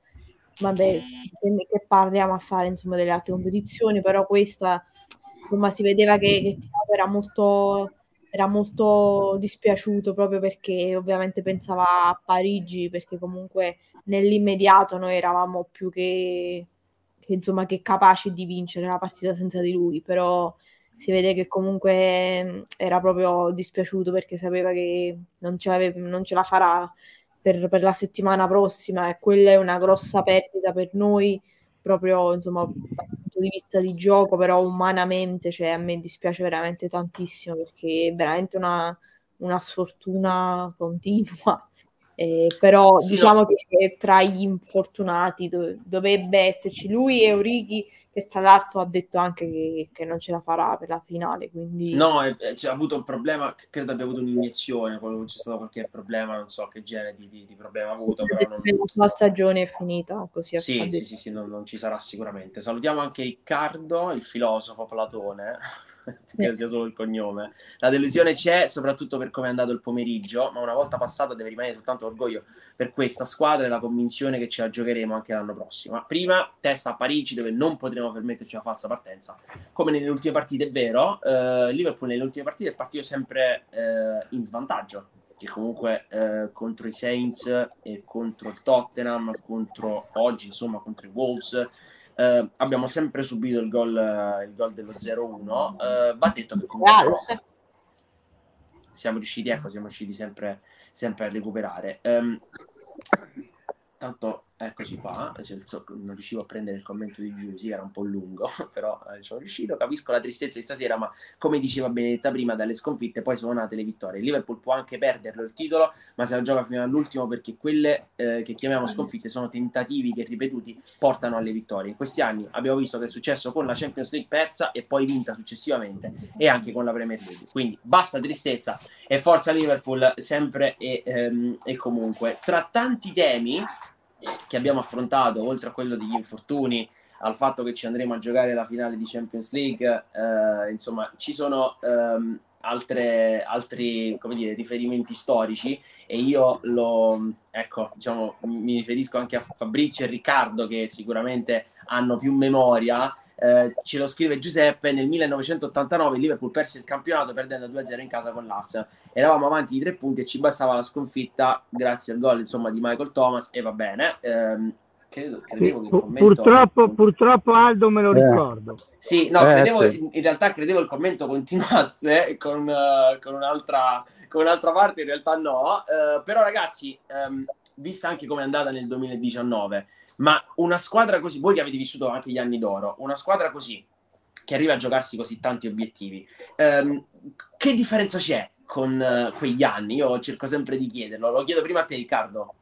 Vabbè che parliamo a fare insomma delle altre competizioni però questa insomma si vedeva che, che era molto era molto dispiaciuto proprio perché ovviamente pensava a Parigi perché comunque nell'immediato noi eravamo più che, che, insomma, che capaci di vincere la partita senza di lui, però si vede che comunque era proprio dispiaciuto perché sapeva che non ce, non ce la farà per, per, la settimana prossima e quella è una grossa perdita per noi proprio insomma dal punto di vista di gioco, però umanamente, cioè, a me dispiace veramente tantissimo perché è veramente una, una sfortuna continua. [LAUGHS] Eh, però sì, diciamo no. che tra gli infortunati dov- dovrebbe esserci lui e Orighi che tra l'altro ha detto anche che, che, non ce la farà per la finale. Quindi... No, è, è, ha avuto un problema, credo abbia avuto un'iniezione, c'è stato qualche problema, non so che genere di, di, di problema ha avuto. Però non... La sua stagione è finita così. Sì, sì, sì, sì, non, non, ci sarà sicuramente. Salutiamo anche Riccardo, il filosofo Platone, che sia solo il cognome. La delusione c'è, soprattutto per come è andato il pomeriggio, ma una volta passata deve rimanere soltanto orgoglio per questa squadra e la convinzione che ce la giocheremo anche l'anno prossimo. Ma prima, testa a Parigi, dove non potremo permetterci una falsa partenza. Come nelle ultime partite, è vero, eh, Liverpool nelle ultime partite è partito sempre eh, in svantaggio, che comunque eh, contro i Saints e contro il Tottenham, contro oggi, insomma, contro i Wolves. Eh, abbiamo sempre subito il gol, il gol dello 0-1. Eh, va detto che comunque siamo riusciti, ecco, siamo riusciti sempre, sempre a recuperare. Um, tanto Eccoci qua, non riuscivo a prendere il commento di Giusy, era un po' lungo, [LAUGHS] però eh, sono riuscito, capisco la tristezza di stasera, ma come diceva Benedetta prima, dalle sconfitte poi sono nate le vittorie. Il Liverpool può anche perderlo il titolo, ma se la gioca fino all'ultimo perché quelle eh, che chiamiamo sconfitte sono tentativi che ripetuti portano alle vittorie. In questi anni abbiamo visto che è successo con la Champions League persa e poi vinta successivamente e anche con la Premier League. Quindi basta tristezza e forza Liverpool sempre e, ehm, e comunque. Tra tanti temi che abbiamo affrontato, oltre a quello degli infortuni, al fatto che ci andremo a giocare la finale di Champions League, eh, insomma, ci sono ehm, altre, altri dire, riferimenti storici e io lo, ecco, diciamo, mi riferisco anche a Fabrizio e Riccardo che sicuramente hanno più memoria. Eh, ce lo scrive Giuseppe nel 1989 il Liverpool perse il campionato perdendo 2-0 in casa con l'Arsenal eravamo avanti di tre punti e ci bastava la sconfitta grazie al gol insomma di Michael Thomas e va bene eh, credo, credevo che il commento... purtroppo, purtroppo Aldo me lo eh. ricordo sì, no, eh, credevo, sì. in realtà credevo il commento continuasse con, uh, con, un'altra, con un'altra parte in realtà no uh, però ragazzi um, vista anche come è andata nel 2019 ma una squadra così, voi che avete vissuto anche gli anni d'oro, una squadra così, che arriva a giocarsi così tanti obiettivi, ehm, che differenza c'è con uh, quegli anni? Io cerco sempre di chiederlo, lo chiedo prima a te Riccardo.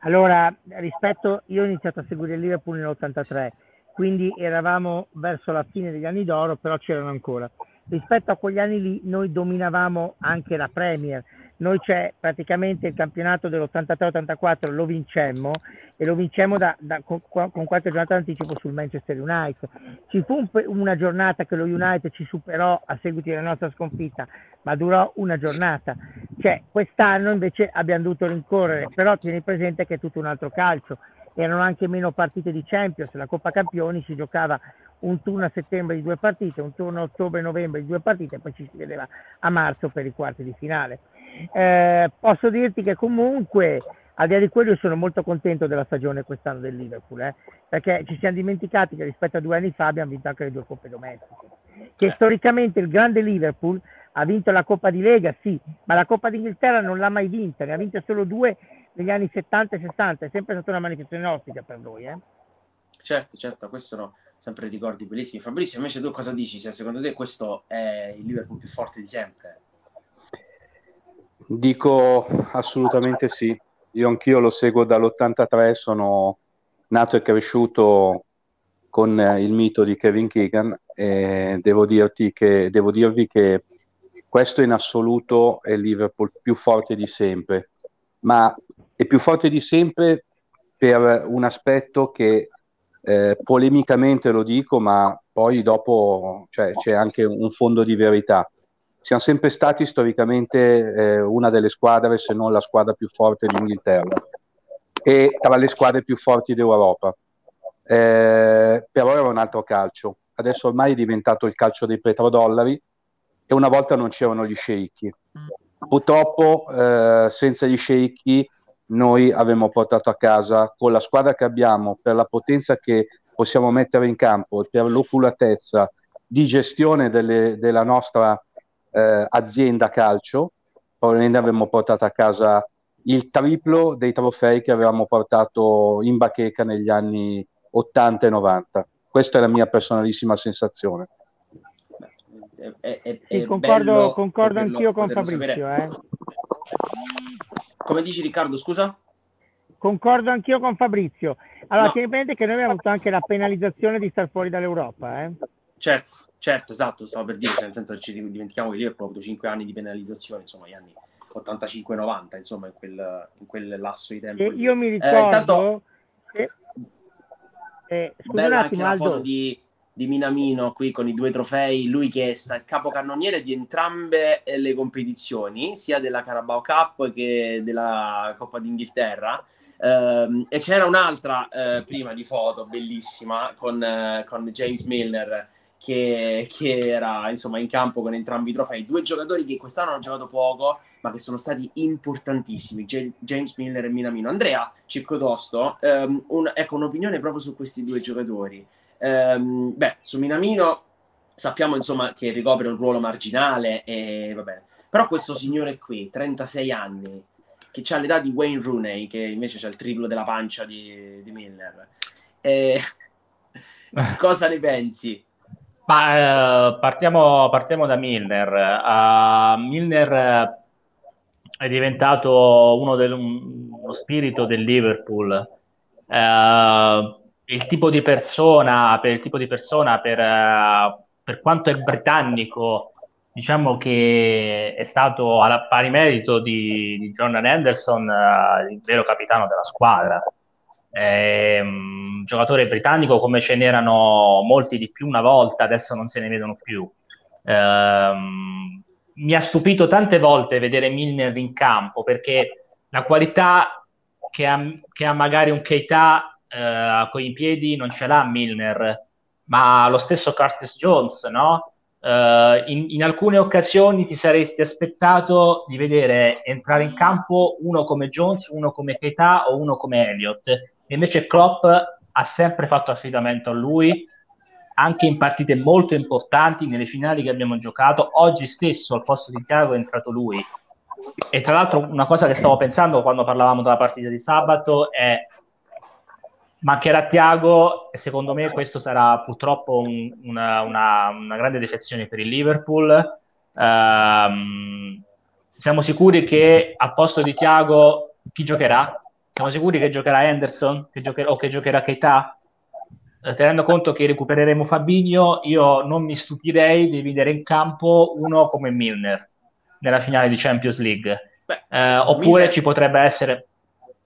Allora, rispetto, io ho iniziato a seguire il Liverpool nell'83, quindi eravamo verso la fine degli anni d'oro, però c'erano ancora. Rispetto a quegli anni lì, noi dominavamo anche la Premier, noi c'è praticamente il campionato dell'83-84 lo vincemmo e lo vincemmo da, da, con, con, quattro giornate d'anticipo sul Manchester United. Ci fu un, una giornata che lo United ci superò a seguito della nostra sconfitta, ma durò una giornata. Cioè, quest'anno invece abbiamo dovuto rincorrere, però tieni presente che è tutto un altro calcio. Erano anche meno partite di Champions, la Coppa Campioni si giocava un turno a settembre di due partite, un turno a ottobre-novembre di due partite e poi ci si vedeva a marzo per i quarti di finale. Eh, posso dirti che comunque al di là di quello sono molto contento della stagione quest'anno del Liverpool, eh, perché ci siamo dimenticati che rispetto a due anni fa abbiamo vinto anche le due coppe domestiche, che eh. storicamente il grande Liverpool ha vinto la Coppa di Lega, sì, ma la Coppa d'Inghilterra non l'ha mai vinta, ne ha vinte solo due negli anni 70 e 60, è sempre stata una manifestazione ostica per noi. Eh. Certo, certo, questo sono sempre ricordi bellissimi. Fabrizio, invece tu cosa dici? Cioè, secondo te questo è il Liverpool più forte di sempre? Dico assolutamente sì. Io anch'io lo seguo dall'83, sono nato e cresciuto con il mito di Kevin Keegan e devo, che, devo dirvi che questo in assoluto è il Liverpool più forte di sempre, ma è più forte di sempre per un aspetto che eh, polemicamente lo dico, ma poi dopo cioè, c'è anche un fondo di verità siamo sempre stati storicamente eh, una delle squadre, se non la squadra più forte d'Inghilterra e tra le squadre più forti d'Europa. Eh, però era un altro calcio. Adesso ormai è diventato il calcio dei petrodollari e una volta non c'erano gli sceicchi. Purtroppo eh, senza gli sceicchi noi avremmo portato a casa con la squadra che abbiamo, per la potenza che possiamo mettere in campo, per l'oculatezza di gestione delle, della nostra eh, azienda calcio, probabilmente avremmo portato a casa il triplo dei trofei che avevamo portato in bacheca negli anni 80 e 90. Questa è la mia personalissima sensazione. È, è, sì, concordo, concordo poterlo, anch'io con Fabrizio. Eh. Come dici Riccardo, scusa? Concordo anch'io con Fabrizio. Allora, no. tieni presente che noi abbiamo avuto anche la penalizzazione di star fuori dall'Europa. Eh? Certo, certo, esatto, stavo per dire, nel senso che ci dimentichiamo che Liverpool ha avuto 5 anni di penalizzazione, insomma, gli anni 85-90, insomma, in quel, in quel, lasso di tempo. E io mi ricordo... Eh, intanto, eh, un attimo, anche la foto di di Minamino qui con i due trofei, lui che è il capocannoniere di entrambe le competizioni, sia della Carabao Cup che della Coppa d'Inghilterra. Uh, e c'era un'altra uh, prima di foto bellissima con, uh, con James Milner che, che, era insomma in campo con entrambi i trofei. Due giocatori che quest'anno hanno giocato poco, ma che sono stati importantissimi, J- James Milner e Minamino. Andrea Circotosto, um, un, ecco un'opinione proprio su questi due giocatori. Ehm, beh, su Minamino sappiamo insomma che ricopre un ruolo marginale e va bene. Però questo signore qui, 36 anni, che ha l'età di Wayne Rooney, che invece ha il triplo della pancia di, di Milner. Eh, cosa ne pensi? Ma, uh, partiamo, partiamo, da Milner. Uh, Milner è diventato uno del, uno spirito del Liverpool. Uh, il tipo di persona, per il tipo di persona, per, uh, per quanto è britannico, diciamo che è stato a pari merito di, di Jordan Anderson uh, il vero capitano della squadra. È un giocatore britannico come ce n'erano molti di più una volta, adesso non se ne vedono più. Um, mi ha stupito tante volte vedere Milner in campo perché la qualità che ha, che ha magari un Keita eh, con i piedi non ce l'ha Milner, ma lo stesso Curtis Jones, no? Uh, in, in, alcune occasioni ti saresti aspettato di vedere entrare in campo uno come Jones, uno come Keita o uno come Elliott. Invece Klopp ha sempre fatto affidamento a lui, anche in partite molto importanti, nelle finali che abbiamo giocato. Oggi stesso al posto di Thiago è entrato lui. E tra l'altro una cosa che stavo pensando quando parlavamo della partita di sabato è mancherà Tiago e secondo me questo sarà purtroppo un, una, una, una, grande defezione per il Liverpool. Um, siamo sicuri che al posto di Tiago chi giocherà? Siamo sicuri che giocherà Anderson che giocherà, o che giocherà Keita? Eh, tenendo conto che recupereremo Fabinho, io non mi stupirei di vedere in campo uno come Milner nella finale di Champions League. Beh, eh, oppure Milner... ci potrebbe essere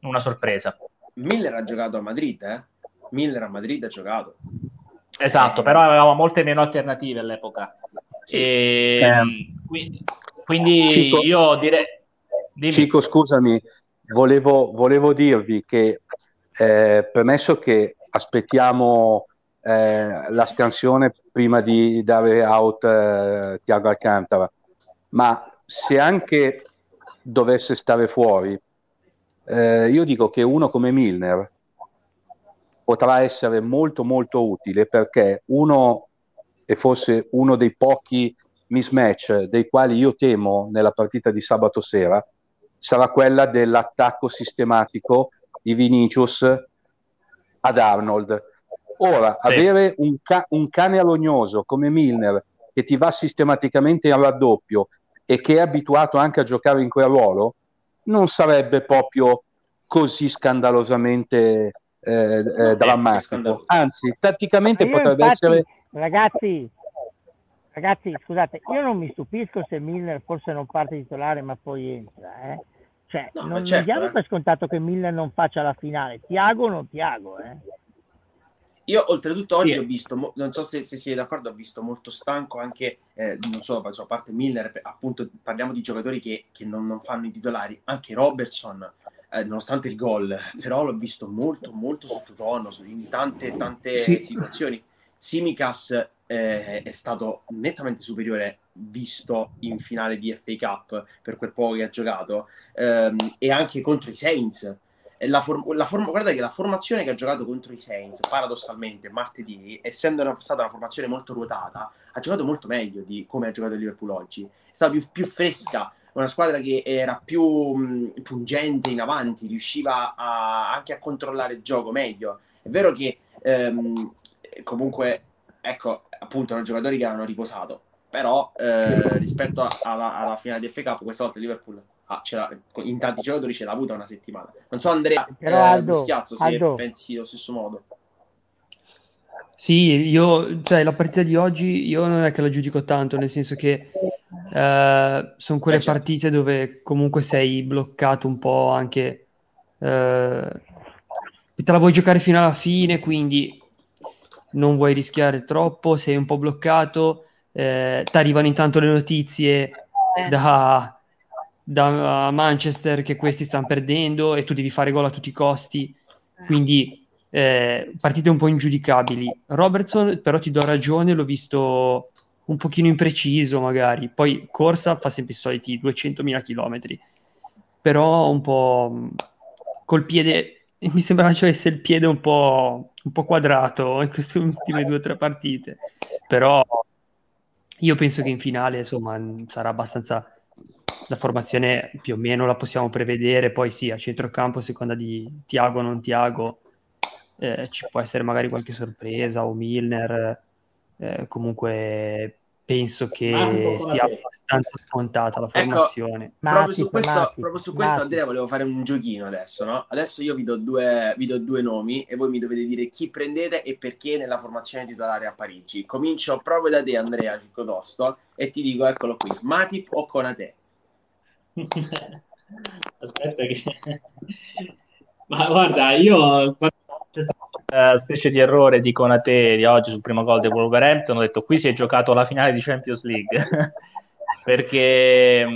una sorpresa. Miller ha giocato a Madrid, eh? Miller a Madrid ha giocato. Esatto, eh... però avevamo molte meno alternative all'epoca. Sì. E, eh. quindi, quindi Cico, io direi... Dimmi. Cico, scusami, volevo, volevo dirvi che eh, premesso che aspettiamo eh, la scansione prima di dare out eh, Tiago Alcantara, ma se anche dovesse stare fuori, eh, io dico che uno come Milner potrà essere molto molto utile perché uno e forse uno dei pochi mismatch dei quali io temo nella partita di sabato sera sarà quella dell'attacco sistematico di Vinicius ad Arnold. Ora, sì. avere un, ca- un cane alognoso come Milner che ti va sistematicamente in raddoppio e che è abituato anche a giocare in quel ruolo, non sarebbe proprio così scandalosamente eh, eh, drammatico. Anzi, tatticamente potrebbe infatti, essere... Ragazzi, ragazzi, scusate, io non mi stupisco se Miller forse non parte titolare ma poi entra. Eh? Cioè, no, non certo, diamo eh. per scontato che Miller non faccia la finale. Tiago o non Tiago, eh? Io oltretutto oggi sì. ho visto, non so se, se siete d'accordo, ho visto molto stanco anche, eh, non so, a parte Miller, appunto parliamo di giocatori che, che non, non, fanno i titolari, anche Robertson, eh, nonostante il gol, [LAUGHS] però l'ho visto molto molto sottotono in tante tante sì. situazioni. Simicas eh, è stato nettamente superiore visto in finale di FA Cup per quel poco che ha giocato ehm, e anche contro i Saints la, form- la form- guarda che la formazione che ha giocato contro i Saints, paradossalmente, martedì, essendo una, stata una formazione molto ruotata, ha giocato molto meglio di come ha giocato il Liverpool oggi. È stata più, più fresca, una squadra che era più mh, pungente in avanti, riusciva a, anche a controllare il gioco meglio. È vero che ehm, comunque, ecco, appunto, erano giocatori che hanno riposato. Però eh, rispetto alla, alla, finale di FA Cup, questa volta Liverpool ah, in tanti giocatori ce l'ha avuta una settimana. Non so, Andrea, Però, eh, Aldo, Schiazzo, se Aldo. pensi allo stesso modo. Sì, io, cioè, la partita di oggi io non è che la giudico tanto, nel senso che eh, sono quelle eh, certo. partite dove comunque sei bloccato un po' anche, eh, te la vuoi giocare fino alla fine, quindi non vuoi rischiare troppo, sei un po' bloccato, eh, ti arrivano intanto le notizie eh. da, da Manchester che questi stanno perdendo e tu devi fare gol a tutti i costi, quindi eh, partite un po' ingiudicabili. Robertson, però, ti do ragione, l'ho visto un pochino impreciso, magari. Poi corsa fa sempre i soliti 200.000 km, però un po' col piede. Mi sembrava ci avesse il piede un po', un po' quadrato in queste ultime due o tre partite. Però io penso che in finale, insomma, sarà abbastanza la formazione più o meno la possiamo prevedere, poi sì, a centrocampo a seconda di Tiago o non Tiago eh, ci può essere magari qualche sorpresa o Milner, eh, comunque penso che sia abbastanza scontata la ecco, formazione. Ecco, proprio, su questo, proprio su questo, Andrea, volevo fare un giochino adesso, no? Adesso io vi do, due, vi do due nomi e voi mi dovete dire chi prendete e perché nella formazione titolare a Parigi. Comincio proprio da te, Andrea Ciccotosto, e ti dico, eccolo qui, Matip o Conate? [LAUGHS] Aspetta che... [LAUGHS] Ma guarda, io c'è stato una specie di errore di Conate di oggi sul primo gol di Wolverhampton. Ho detto qui si è giocato la finale di Champions League [LAUGHS] perché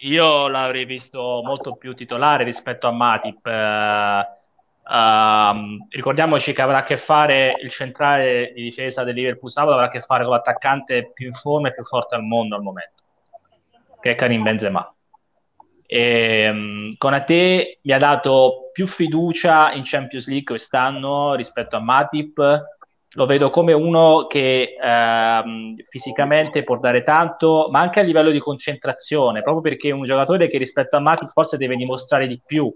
io l'avrei visto molto più titolare rispetto a Matip. Uh, uh, ricordiamoci che avrà a che fare il centrale di difesa del Liverpool sabato avrà a che fare con l'attaccante più in forma e più forte al mondo al momento, che è Karim Benzema. E, um, Conate mi ha dato più fiducia in Champions League quest'anno rispetto a Matip. Lo vedo come uno che ehm, fisicamente può dare tanto, ma anche a livello di concentrazione, proprio perché è un giocatore che rispetto a Matip forse deve dimostrare di più,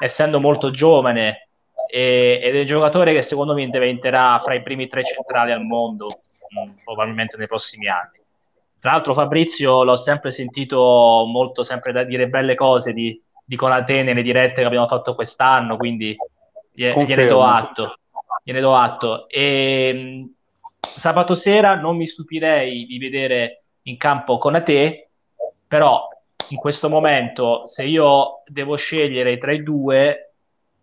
essendo molto giovane, e, ed è un giocatore che secondo me diventerà fra i primi tre centrali al mondo, mh, mm, probabilmente nei prossimi anni. Tra l'altro Fabrizio l'ho sempre sentito molto sempre da dire belle cose di, di Conate nelle dirette che abbiamo fatto quest'anno, quindi gliene do atto. Gliene do atto. E, sabato sera non mi stupirei di vedere in campo Conate, però in questo momento se io devo scegliere tra i due,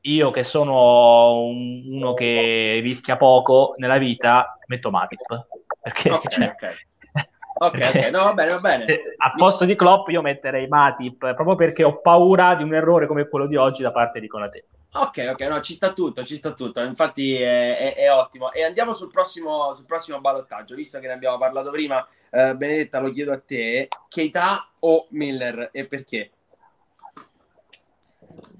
io che sono un, uno che rischia poco nella vita, metto Matip. Perché, okay, cioè, okay. Ok, ok, no, va bene, va bene. A posto di Klopp io metterei Matip, proprio perché ho paura di un errore come quello di oggi da parte di Conate. Ok, ok, no, ci sta tutto, ci sta tutto, infatti è, è, è ottimo. E andiamo sul prossimo, sul prossimo ballottaggio, visto che ne abbiamo parlato prima, eh, Benedetta, lo chiedo a te, Keita o Miller e perché?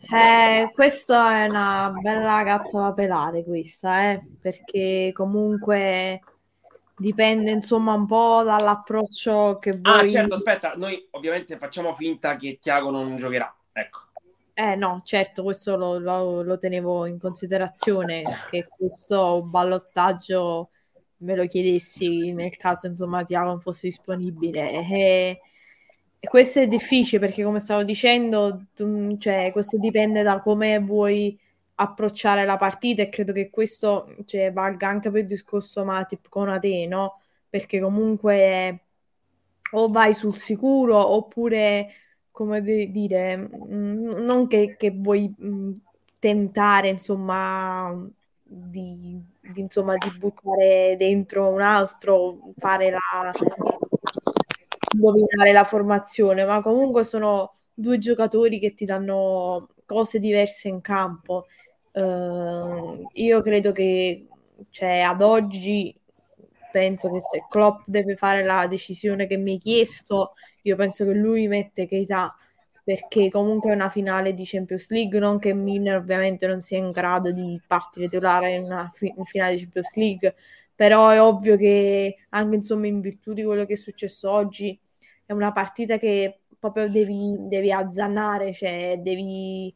Eh, questa è una bella gatta da pelare questa, eh, perché comunque dipende insomma un po' dall'approccio che ah, voi... Ah certo, aspetta, noi ovviamente facciamo finta che Tiago non giocherà, ecco. Eh no, certo, questo lo, lo, lo tenevo in considerazione, che questo ballottaggio me lo chiedessi nel caso insomma Tiago non fosse disponibile. E, e questo è difficile perché come stavo dicendo, tu, cioè, questo dipende da come vuoi approcciare la partita e credo che questo cioè, valga anche per il discorso Matip con Ate? Perché comunque o vai sul sicuro oppure, come de- dire, mm, non che, che vuoi mm, tentare, insomma, di, di, insomma, di buttare dentro un altro, fare la indovinare la formazione, ma comunque sono due giocatori che ti danno cose diverse in campo Uh, io credo che cioè, ad oggi penso che se Klopp deve fare la decisione che mi hai chiesto, io penso che lui mette Keita perché comunque è una finale di Champions League, non che Milner ovviamente non sia in grado di partire titolare in una fi- in finale di Champions League, però è ovvio che anche insomma in virtù di quello che è successo oggi è una partita che proprio devi, devi azzannare, cioè devi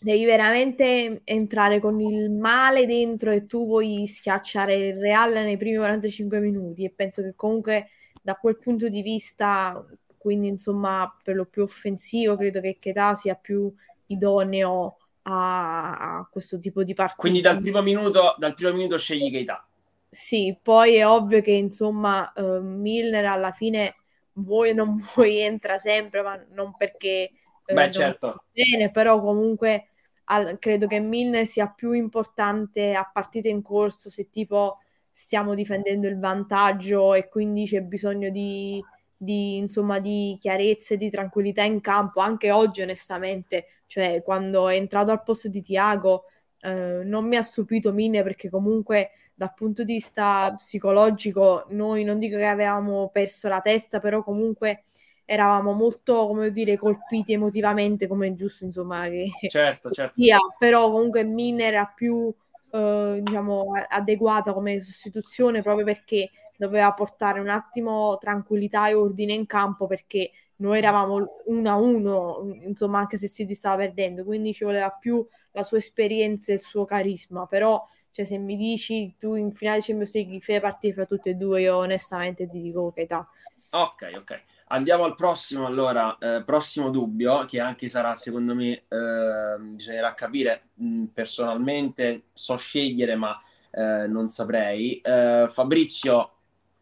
devi veramente entrare con il male dentro e tu vuoi schiacciare il Real nei primi 45 minuti e penso che comunque da quel punto di vista, quindi insomma per lo più offensivo, credo che Ketà sia più idoneo a, a, questo tipo di partita. Quindi dal primo minuto, dal primo minuto scegli Keita. Sì, poi è ovvio che insomma uh, Milner alla fine vuoi o non [LAUGHS] vuoi entra sempre, ma non perché Beh, certo. bene, però comunque al, credo che Milner sia più importante a partita in corso se tipo stiamo difendendo il vantaggio e quindi c'è bisogno di, di, insomma, di chiarezza e di tranquillità in campo, anche oggi onestamente, cioè quando è entrato al posto di Tiago eh, non mi ha stupito Mine perché comunque dal punto di vista psicologico noi non dico che avevamo perso la testa, però comunque eravamo molto, come dire, colpiti emotivamente, come è giusto, insomma, che certo, certo. [LAUGHS] sia, però comunque Mine era più, eh, diciamo, adeguata come sostituzione proprio perché doveva portare un attimo tranquillità e ordine in campo perché noi eravamo 1 a 1, insomma, anche se si stava perdendo, quindi ci voleva più la sua esperienza e il suo carisma, però cioè, se mi dici tu in finale Champions League fai partire fra tutte e due, io onestamente ti dico che età. Ok, ok. Andiamo al prossimo, allora, eh, prossimo dubbio, che anche sarà, secondo me, eh, bisognerà capire mh, personalmente, so scegliere, ma eh, non saprei. Eh, Fabrizio,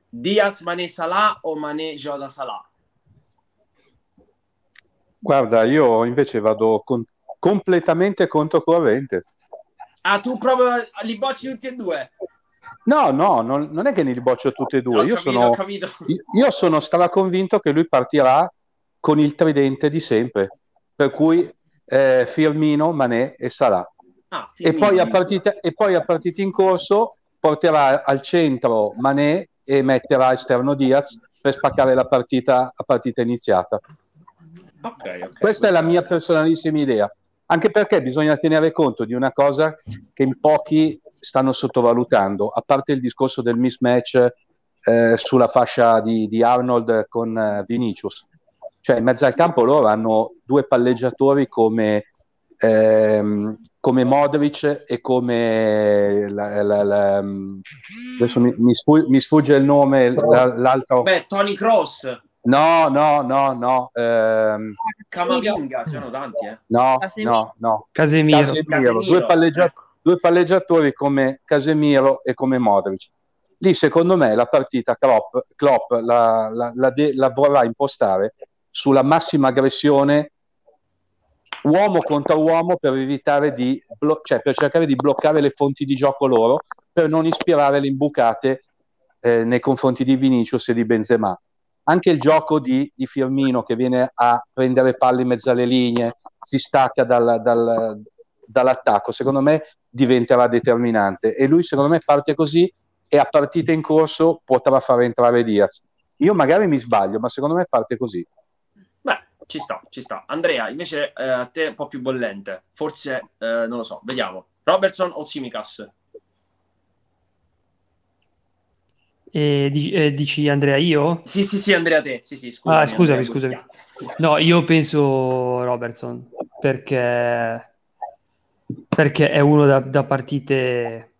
Diaz, Mané, Salah o Mané, Joda, Salah? Guarda, io invece vado con- completamente controcorrente. Ah, tu proprio li bocci tutti e due? No, no, non, non è che li boccio tutti e due. Io, capito, sono, io, io sono straconvinto che lui partirà con il tridente di sempre, per cui eh, Firmino, Manè e Salah. Ah, e, poi a partita, e poi a partita in corso porterà al centro Manè e metterà esterno Diaz per spaccare la partita a partita iniziata. Okay, okay, Questa è la mia personalissima idea, anche perché bisogna tenere conto di una cosa che in pochi stanno sottovalutando, a parte il discorso del mismatch eh, sulla fascia di, di Arnold con eh, Vinicius. Cioè in mezzo al campo loro hanno due palleggiatori come, ehm, come Modric e come la, la, la, adesso mi, mi, sfugge, mi, sfugge il nome l'altro beh Tony Cross No, no, no, no. Ehm... Camavinga, sono tanti, eh. No, no, no. Casemiro. Casemiro. Casemiro. Due, palleggia- ecco. Due, palleggiatori come Casemiro e come Modric. Lì, secondo me, la partita Klopp, Klopp la, la, la, de- la vorrà impostare sulla massima aggressione uomo contro uomo per evitare di blo- cioè per cercare di bloccare le fonti di gioco loro per non ispirare le imbucate eh, nei confronti di Vinicius e di Benzema anche il gioco di, di, Firmino che viene a prendere palle in mezzo alle linee, si stacca dal, dal, dall'attacco, secondo me diventerà determinante e lui secondo me parte così e a partita in corso potrà far entrare Diaz. Io magari mi sbaglio, ma secondo me parte così. Beh, ci sta, ci sta. Andrea, invece eh, a te un po' più bollente, forse eh, non lo so, vediamo. Robertson o Simicas? E, eh, dici Andrea io? Sì, sì, sì, Andrea te. Sì, sì, scusami, ah, scusami, Andrea, scusami. No, io penso Robertson perché, perché è uno da, da partite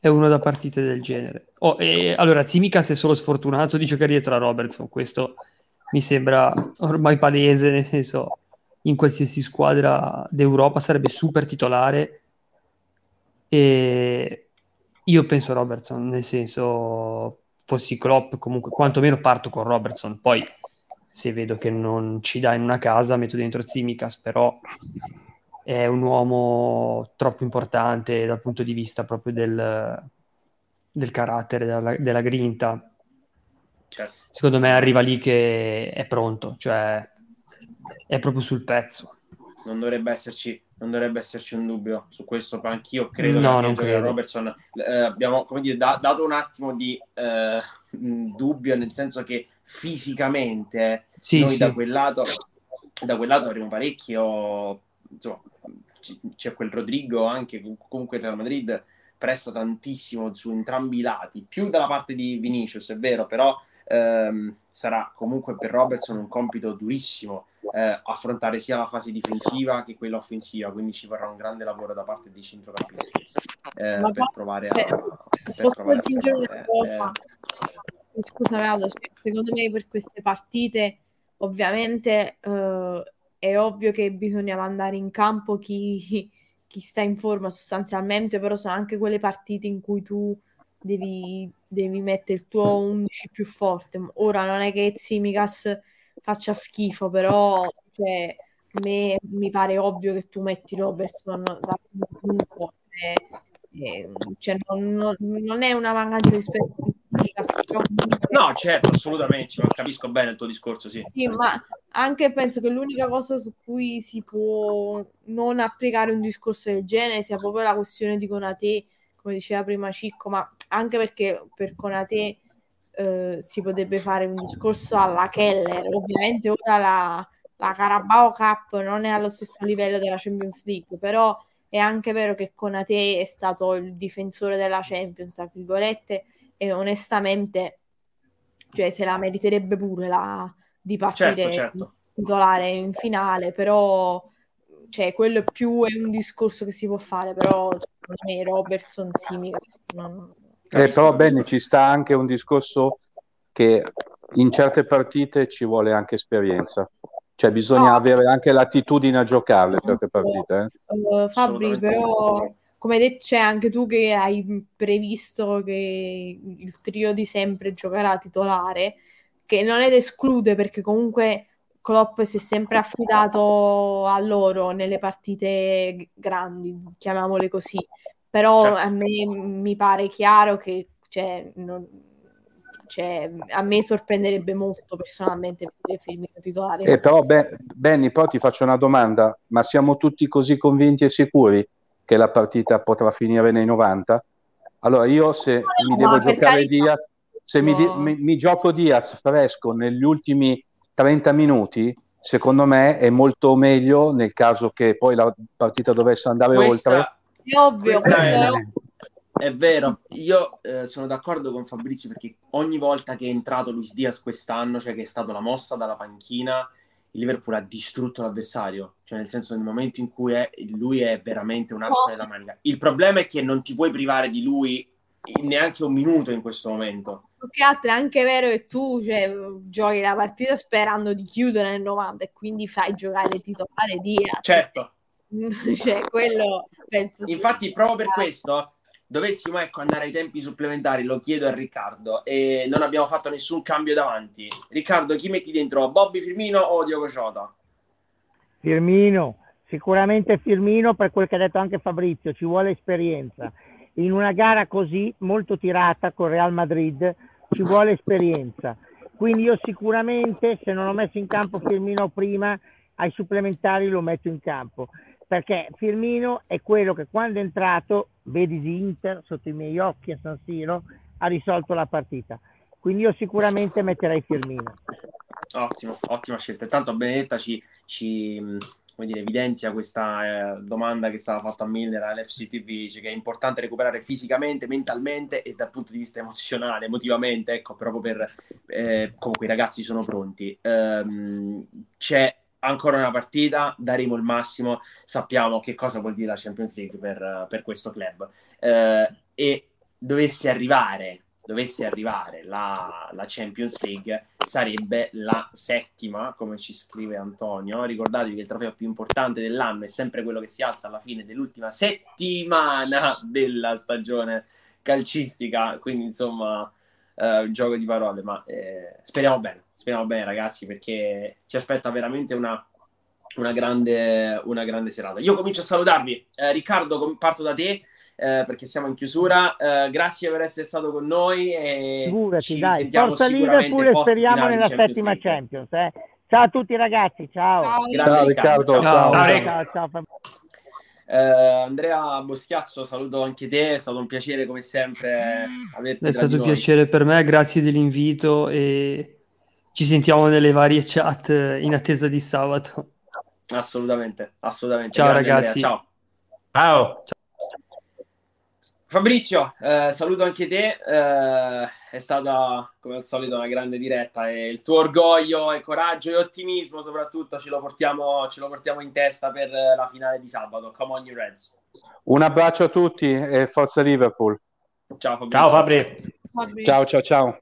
è uno da partite del genere. Oh, e, allora, Zimikas è solo sfortunato di giocare dietro a Robertson, questo mi sembra ormai palese, nel senso, in qualsiasi squadra d'Europa sarebbe super titolare. E io penso Robertson, nel senso, fossi Klopp, comunque quantomeno parto con Robertson, poi se vedo che non ci dà in una casa metto dentro Zimikas, però è un uomo troppo importante dal punto di vista proprio del, del carattere, della, della grinta. Certo. Secondo me arriva lì che è pronto, cioè è proprio sul pezzo. Non dovrebbe esserci non dovrebbe esserci un dubbio su questo, anch'io credo no, che credo. Robertson eh, abbiamo come dire, da, dato un attimo di eh, [LAUGHS] dubbio, nel senso che fisicamente sì, noi sì. da quel lato da quel lato avremo parecchio insomma, c'è quel Rodrigo anche comunque il Real Madrid presta tantissimo su entrambi i lati, più dalla parte di Vinicius, è vero, però ehm, sarà comunque per Robertson un compito durissimo eh, affrontare sia la fase difensiva che quella offensiva, quindi ci vorrà un grande lavoro da parte dei centrocampisti eh, per provare a... Beh, per posso aggiungere una cosa? eh, Scusa, Vado, secondo me per queste partite ovviamente eh, è ovvio che bisogna mandare in campo chi, chi sta in forma sostanzialmente, però sono anche quelle partite in cui tu devi, devi mettere il tuo 11 più forte. Ora non è che Tsimikas faccia schifo, però cioè, me mi pare ovvio che tu metti Robertson da primo punto. E, e, cioè, non, non- non è una mancanza di rispetto a Tsimikas, però comunque- No, certo, assolutamente, ma capisco bene il tuo discorso, sì. sì, ma anche penso che l'unica cosa su cui si può non applicare un discorso del genere sia proprio la questione di Conate, come diceva prima Cicco, ma anche perché per Conate eh, si potrebbe fare un discorso alla Keller. Ovviamente ora la, la Carabao Cup non è allo stesso livello della Champions League, però è anche vero che Conate è stato il difensore della Champions, tra virgolette, e onestamente cioè, se la meriterebbe pure la, di partire Certo, certo. titolare in finale, però cioè, quello è più è un discorso che si può fare, però secondo me Robertson Simikas non... Eh, però bene, ci sta anche un discorso che in certe partite ci vuole anche esperienza, cioè bisogna No. avere anche l'attitudine a giocarle certe partite. eh. Eh, Fabri, però. Come hai detto c'è anche tu che hai previsto che il trio di sempre giocherà titolare, che non è da esclude perché comunque Klopp si è sempre affidato a loro nelle partite grandi, chiamiamole così. Però Certo. a me mi pare chiaro che cioè, non- cioè, a me sorprenderebbe molto personalmente vedere Firmino titolare. Eh, però Be- Benny, poi ti faccio una domanda, ma siamo tutti così convinti e sicuri che la partita potrà finire nei 90? Allora io se mi ma devo per giocare. Diaz, se mi, di- No. mi- mi gioco Diaz fresco negli ultimi 30 minuti, secondo me è molto meglio nel caso che poi la partita dovesse andare oltre. Questa, È ovvio, questa questo è, è ovvio. è vero, io eh, sono d'accordo con Fabrizio perché ogni volta che è entrato Luis Diaz quest'anno, cioè che è stata la mossa dalla panchina, il Liverpool ha distrutto l'avversario, cioè nel senso nel momento in cui è- lui è veramente un asso della manica. Il problema è che non ti puoi privare di lui neanche un minuto in questo momento. Che altro è anche vero che tu cioè, giochi la partita sperando di chiudere nel 90 e quindi fai giocare titolare Diaz. Certo, [LAUGHS] cioè, quello penso Infatti, proprio per questo, dovessimo ecco, andare ai tempi supplementari, lo chiedo a Riccardo, e non abbiamo fatto nessun cambio davanti. Riccardo, chi metti dentro? Bobby Firmino o Diogo Jota? Firmino, sicuramente Firmino per quel che ha detto anche Fabrizio, ci vuole esperienza. In una gara così molto tirata con Real Madrid ci vuole esperienza. Quindi io sicuramente se non ho messo in campo Firmino prima, ai supplementari lo metto in campo. Perché Firmino è quello che quando è entrato, vedi di Inter sotto i miei occhi a San Siro, ha risolto la partita. Quindi io sicuramente metterei Firmino. Ottimo, ottima scelta. Intanto Benedetta ci, ci, come dire, evidenzia questa eh, domanda che è stata fatta a Miller all'FC TV, dice che è importante recuperare fisicamente, mentalmente e dal punto di vista emozionale, emotivamente, ecco, proprio per eh, comunque i ragazzi sono pronti. Ehm, c'è ancora una partita, daremo il massimo, sappiamo che cosa vuol dire la Champions League per, per questo club. Eh, e dovesse arrivare, dovesse arrivare la, la Champions League, sarebbe la settima, come ci scrive Antonio. Ricordatevi che il trofeo più importante dell'anno è sempre quello che si alza alla fine dell'ultima settimana della stagione calcistica, quindi insomma eh, un gioco di parole, ma eh, speriamo bene, speriamo bene ragazzi perché ci aspetta veramente una, una, grande, una grande serata. Io comincio a salutarvi, eh, Riccardo com- parto da te. eh, perché siamo in chiusura, Eh, grazie per essere stato con noi e Figurati, ci dai, sentiamo forza sicuramente Liverpool e speriamo nella Champions settima League. Champions. eh. Ciao a tutti ragazzi, ciao. Ciao. Grande Ciao Riccardo, Riccardo, ciao. ciao. Ciao, Ciao, Rick. ciao, ciao. Andrea Boschiazzo, saluto anche te, è stato un piacere come sempre averti È stato un piacere per me, grazie dell'invito e ci sentiamo nelle varie chat in attesa di sabato. Assolutamente, assolutamente. Ciao, Grande ragazzi. Andrea, ciao. Ciao. Fabrizio, eh, saluto anche te, eh, è stata come al solito una grande diretta e il tuo orgoglio e coraggio e ottimismo soprattutto ce lo portiamo, ce lo portiamo in testa per la finale di sabato. Come on you Reds. Un abbraccio a tutti e forza Liverpool. Ciao Fabrizio. Ciao Fabri. Fabri. Ciao ciao ciao.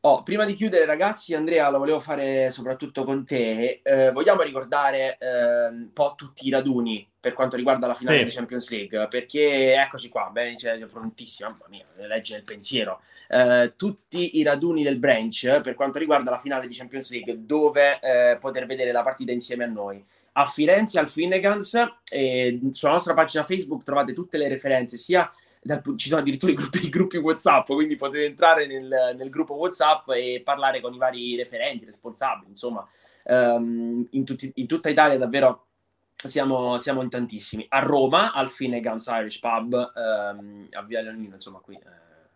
Oh, prima di chiudere, ragazzi, Andrea, lo volevo fare soprattutto con te. Eh, vogliamo ricordare eh, un po' tutti i raduni per quanto riguarda la finale Sì. di Champions League, perché eccoci qua, bene, cioè, prontissimo, mamma mia, legge il pensiero. Eh, tutti i raduni del branch per quanto riguarda la finale di Champions League, dove eh, poter vedere la partita insieme a noi. A Firenze, al Finnegans, e sulla nostra pagina Facebook trovate tutte le referenze, sia dal ci sono addirittura i gruppi, i gruppi WhatsApp, quindi potete entrare nel, nel gruppo WhatsApp e parlare con i vari referenti, responsabili, insomma, ehm, in, tutti- in tutta Italia davvero siamo, siamo in tantissimi. A Roma, al Finnegans Irish Pub, ehm, a Via Leonino, insomma, qui eh,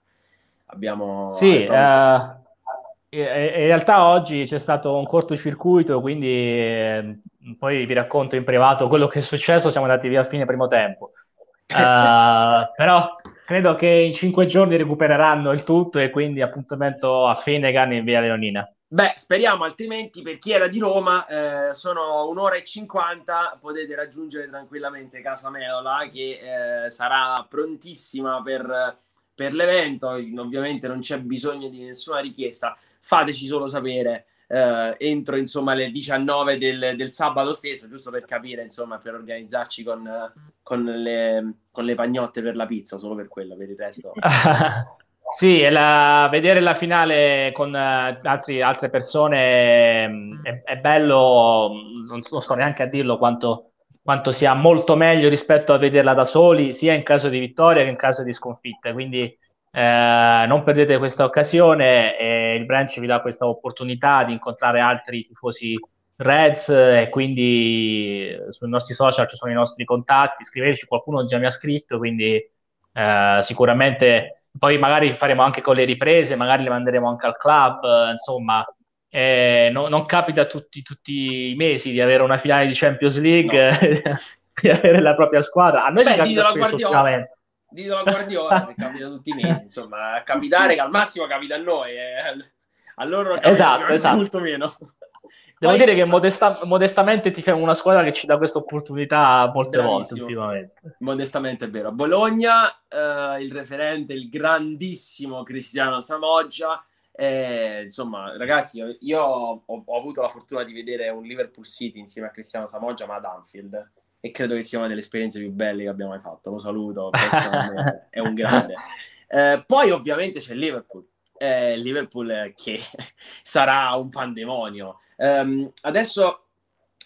abbiamo... Sì, eh, in in realtà oggi c'è stato un cortocircuito, quindi eh, poi vi racconto in privato quello che è successo, siamo andati via a fine primo tempo. Eh, [LAUGHS] però credo che in cinque giorni recupereranno il tutto e quindi appuntamento a Finnegan in via Leonina. Beh, speriamo, altrimenti per chi era di Roma eh, sono un'ora e cinquanta, potete raggiungere tranquillamente Casa Meola che eh, sarà prontissima per, per l'evento, ovviamente non c'è bisogno di nessuna richiesta, fateci solo sapere eh, entro insomma le 19 del, del sabato stesso, giusto per capire insomma per organizzarci con, con, le, con le pagnotte per la pizza, solo per quello, per il resto. [LAUGHS] Sì, la- vedere la finale con eh, altri- altre persone mh, è, è bello, mh, non, non sto neanche a dirlo quanto, quanto sia molto meglio rispetto a vederla da soli, sia in caso di vittoria che in caso di sconfitta. Quindi eh, non perdete questa occasione e il branch vi dà questa opportunità di incontrare altri tifosi Reds e quindi eh, sui nostri social ci sono i nostri contatti, scriveteci, qualcuno già mi ha scritto, quindi eh, sicuramente poi magari faremo anche con le riprese, magari le manderemo anche al club, eh, insomma, eh, no- non capita tutti, tutti i mesi di avere una finale di Champions League, [LAUGHS] di avere la propria squadra. A noi Beh, ci capita spesso Guardiola. ultimamente. Ditelo a Guardiola se capita tutti i mesi, insomma, capitare che al massimo capita a noi, eh. a loro capita Esatto, esatto. molto meno. Devo Poi- dire che modesta- modestamente ti una squadra che ci dà questa opportunità molte volte ultimamente. Modestamente è vero. A Bologna, eh, il referente, il grandissimo Cristiano Samoggia. eh, insomma, ragazzi, io ho, ho avuto la fortuna di vedere un Liverpool City insieme a Cristiano Samoggia, ma ad Anfield. E credo che sia una delle esperienze più belle che abbiamo mai fatto. Lo saluto personalmente, [LAUGHS] è un grande. Eh, poi, ovviamente, c'è Liverpool. Eh, Liverpool che [LAUGHS] sarà un pandemonio. Ehm, adesso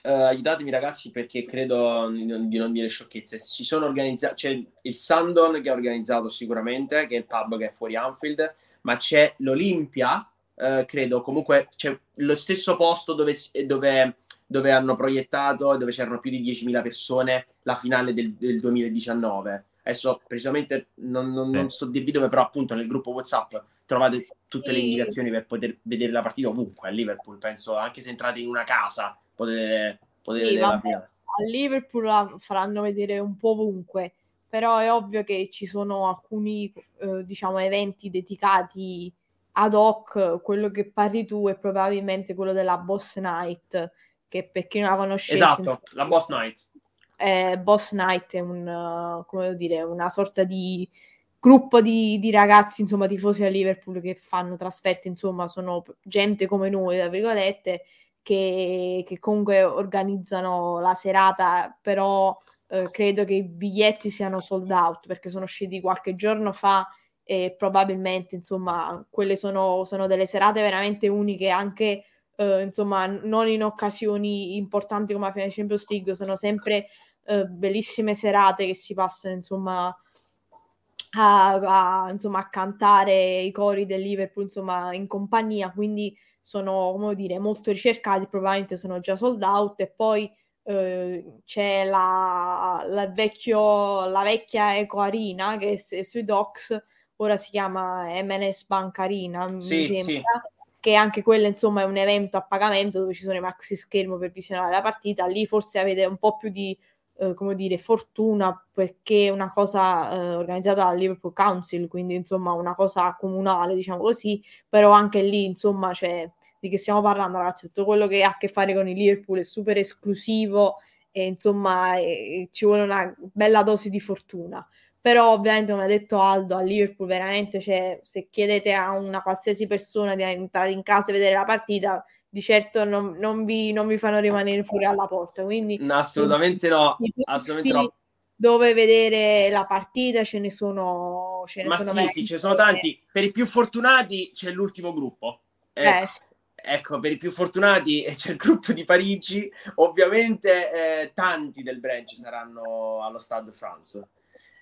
eh, aiutatemi ragazzi perché credo di non, di non dire sciocchezze. Si sono organizzati, c'è il Sandon che ha organizzato sicuramente, che è il pub che è fuori Anfield, ma c'è l'Olimpia, eh, credo, comunque c'è lo stesso posto dove, dove, dove hanno proiettato, dove c'erano più di 10.000 persone, la finale del, del 2019. Adesso precisamente non, non- non so dirvi dove, però appunto nel gruppo WhatsApp trovate tutte le indicazioni per poter vedere la partita ovunque a Liverpool, penso, anche se entrate in una casa potete, potete Sì, vedere la vabbè. finale. a Liverpool la faranno vedere un po' ovunque, però è ovvio che ci sono alcuni eh, diciamo eventi dedicati ad hoc, quello che parli tu è probabilmente quello della Boss Night, che per chi non la conoscesse, Esatto, insomma, la Boss Night. eh, Boss Night è un, come dire, una sorta di gruppo di, di ragazzi, insomma, tifosi a Liverpool che fanno trasferte, insomma, sono gente come noi, tra virgolette, che, che comunque organizzano la serata, però eh, credo che i biglietti siano sold out perché sono usciti qualche giorno fa e probabilmente, insomma, quelle sono, sono delle serate veramente uniche anche eh, insomma, non in occasioni importanti come la finale di Champions League, sono sempre eh, bellissime serate che si passano, insomma, a, a, insomma, a cantare i cori del Liverpool, insomma, in compagnia, quindi sono, come dire, molto ricercati, probabilmente sono già sold out. E poi eh, c'è la, la, vecchio, la vecchia Eco Arena che è sui docks, ora si chiama MNS Bank Arena, Sì, mi sì. Che anche quello insomma è un evento a pagamento dove ci sono i maxi schermo per visionare la partita lì forse avete un po' più di eh, come dire, fortuna perché è una cosa eh, organizzata dal Liverpool Council, quindi insomma una cosa comunale, diciamo così, però anche lì insomma cioè, di che stiamo parlando ragazzi, tutto quello che ha a che fare con il Liverpool è super esclusivo e insomma e, ci vuole una bella dose di fortuna. Però ovviamente come ha detto Aldo, a Liverpool veramente cioè, se chiedete a una qualsiasi persona di entrare in casa e vedere la partita, di certo non, non, vi, non vi fanno rimanere fuori alla porta. Quindi, no, assolutamente no. Assolutamente no. Dove vedere la partita ce ne sono. Ce ne Ma sono sì, sì, ce ne sono tanti. Per i più fortunati c'è l'ultimo gruppo. Ecco. Eh, sì. Ecco, per i più fortunati [LAUGHS] c'è il gruppo di Parigi, ovviamente eh, tanti del branch saranno allo Stade France.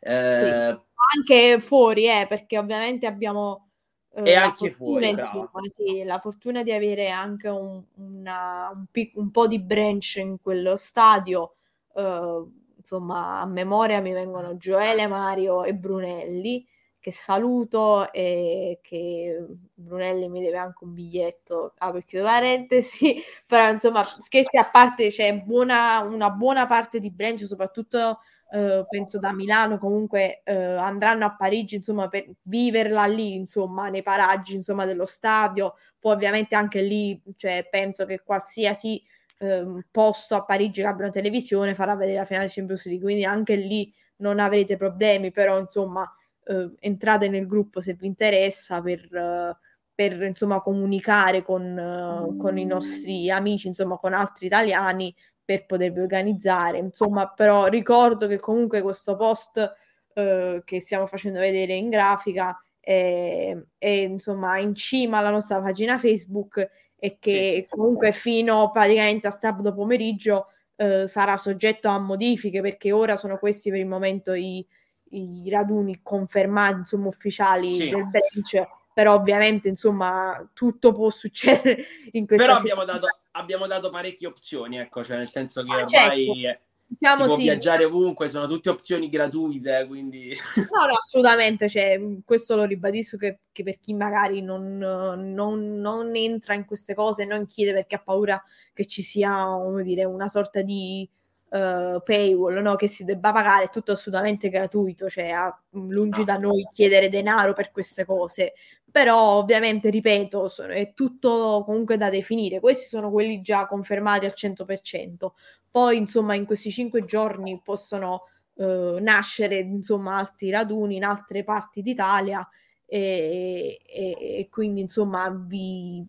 Eh, sì. Anche fuori, eh, perché ovviamente abbiamo e eh, anche fortuna, fuori, insomma, sì, la fortuna di avere anche un, una, un, pic- un, po' di branch in quello stadio. Uh, insomma, a memoria mi vengono Gioele, Mario e Brunelli, che saluto e che Brunelli mi deve anche un biglietto, apro ah, chiudo parentesi, [LAUGHS] però insomma, scherzi a parte, c'è buona, una buona parte di branch, soprattutto eh, penso da Milano comunque eh, andranno a Parigi insomma per viverla lì insomma nei paraggi insomma dello stadio. Poi ovviamente anche lì cioè penso che qualsiasi eh, posto a Parigi che abbia una televisione farà vedere la finale di Champions League. Quindi anche lì non avrete problemi però insomma eh, entrate nel gruppo se vi interessa per per insomma comunicare con, con i nostri amici insomma con altri italiani per potervi organizzare. Insomma, però ricordo che comunque questo post eh, che stiamo facendo vedere in grafica è, è, insomma in cima alla nostra pagina Facebook e che sì, comunque fino praticamente a sabato pomeriggio eh, sarà soggetto a modifiche perché ora sono questi per il momento i, i raduni confermati insomma ufficiali sì. del bench però ovviamente insomma tutto può succedere [LAUGHS] in questa però abbiamo dato, abbiamo dato, parecchie opzioni ecco cioè nel senso che ah, ormai certo. diciamo si può sì, viaggiare diciamo... ovunque sono tutte opzioni gratuite quindi no no assolutamente cioè, questo lo ribadisco che, che per chi magari non, non, non, entra in queste cose non chiede perché ha paura che ci sia come dire una sorta di uh, paywall no? che si debba pagare è tutto assolutamente gratuito cioè a, lungi da noi chiedere denaro per queste cose però ovviamente, ripeto, sono, è tutto comunque da definire. Questi sono quelli già confermati al 100%. Poi, insomma, in questi cinque giorni possono eh, nascere, insomma, altri raduni in altre parti d'Italia e, e, e quindi, insomma, vi,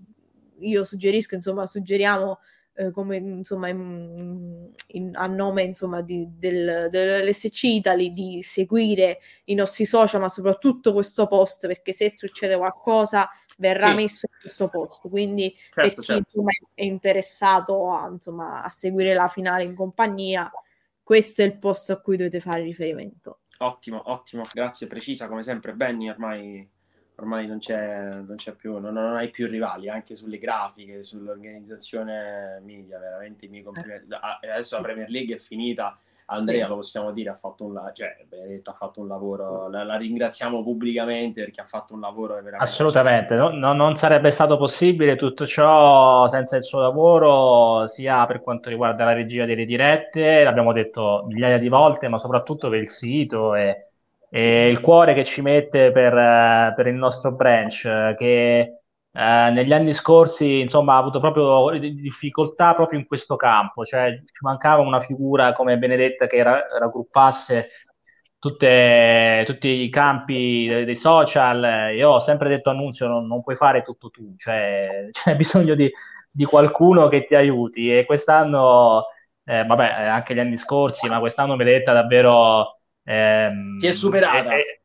io suggerisco, insomma, suggeriamo eh, come insomma in, in, a nome insomma di, del, dell'SC Italy di seguire i nostri social ma soprattutto questo post perché se succede qualcosa verrà sì. messo in questo post quindi certo, per chi certo. insomma, è interessato a, insomma, a seguire la finale in compagnia questo è il post a cui dovete fare riferimento ottimo ottimo grazie precisa come sempre Benny ormai ormai non c'è, non c'è più, non, non, hai più rivali anche sulle grafiche, sull'organizzazione media, veramente i miei complimenti. Eh. Adesso la Premier League è finita, Andrea lo possiamo dire, ha fatto un, cioè, Benedetto ha fatto un lavoro, la, la, ringraziamo pubblicamente perché ha fatto un lavoro veramente... Assolutamente, no, no, non sarebbe stato possibile tutto ciò senza il suo lavoro, sia per quanto riguarda la regia delle dirette, l'abbiamo detto migliaia di volte, ma soprattutto per il sito e e il cuore che ci mette per, uh, per il nostro branch, che uh, negli anni scorsi insomma, ha avuto proprio difficoltà proprio in questo campo, cioè ci mancava una figura come Benedetta che ra- raggruppasse tutte, tutti i campi dei, social. Io ho sempre detto Annunzio, non, non puoi fare tutto tu, cioè [LAUGHS] c'è bisogno di, di qualcuno che ti aiuti e quest'anno, eh, vabbè, anche gli anni scorsi, ma quest'anno Benedetta davvero Ehm, si è superata. E,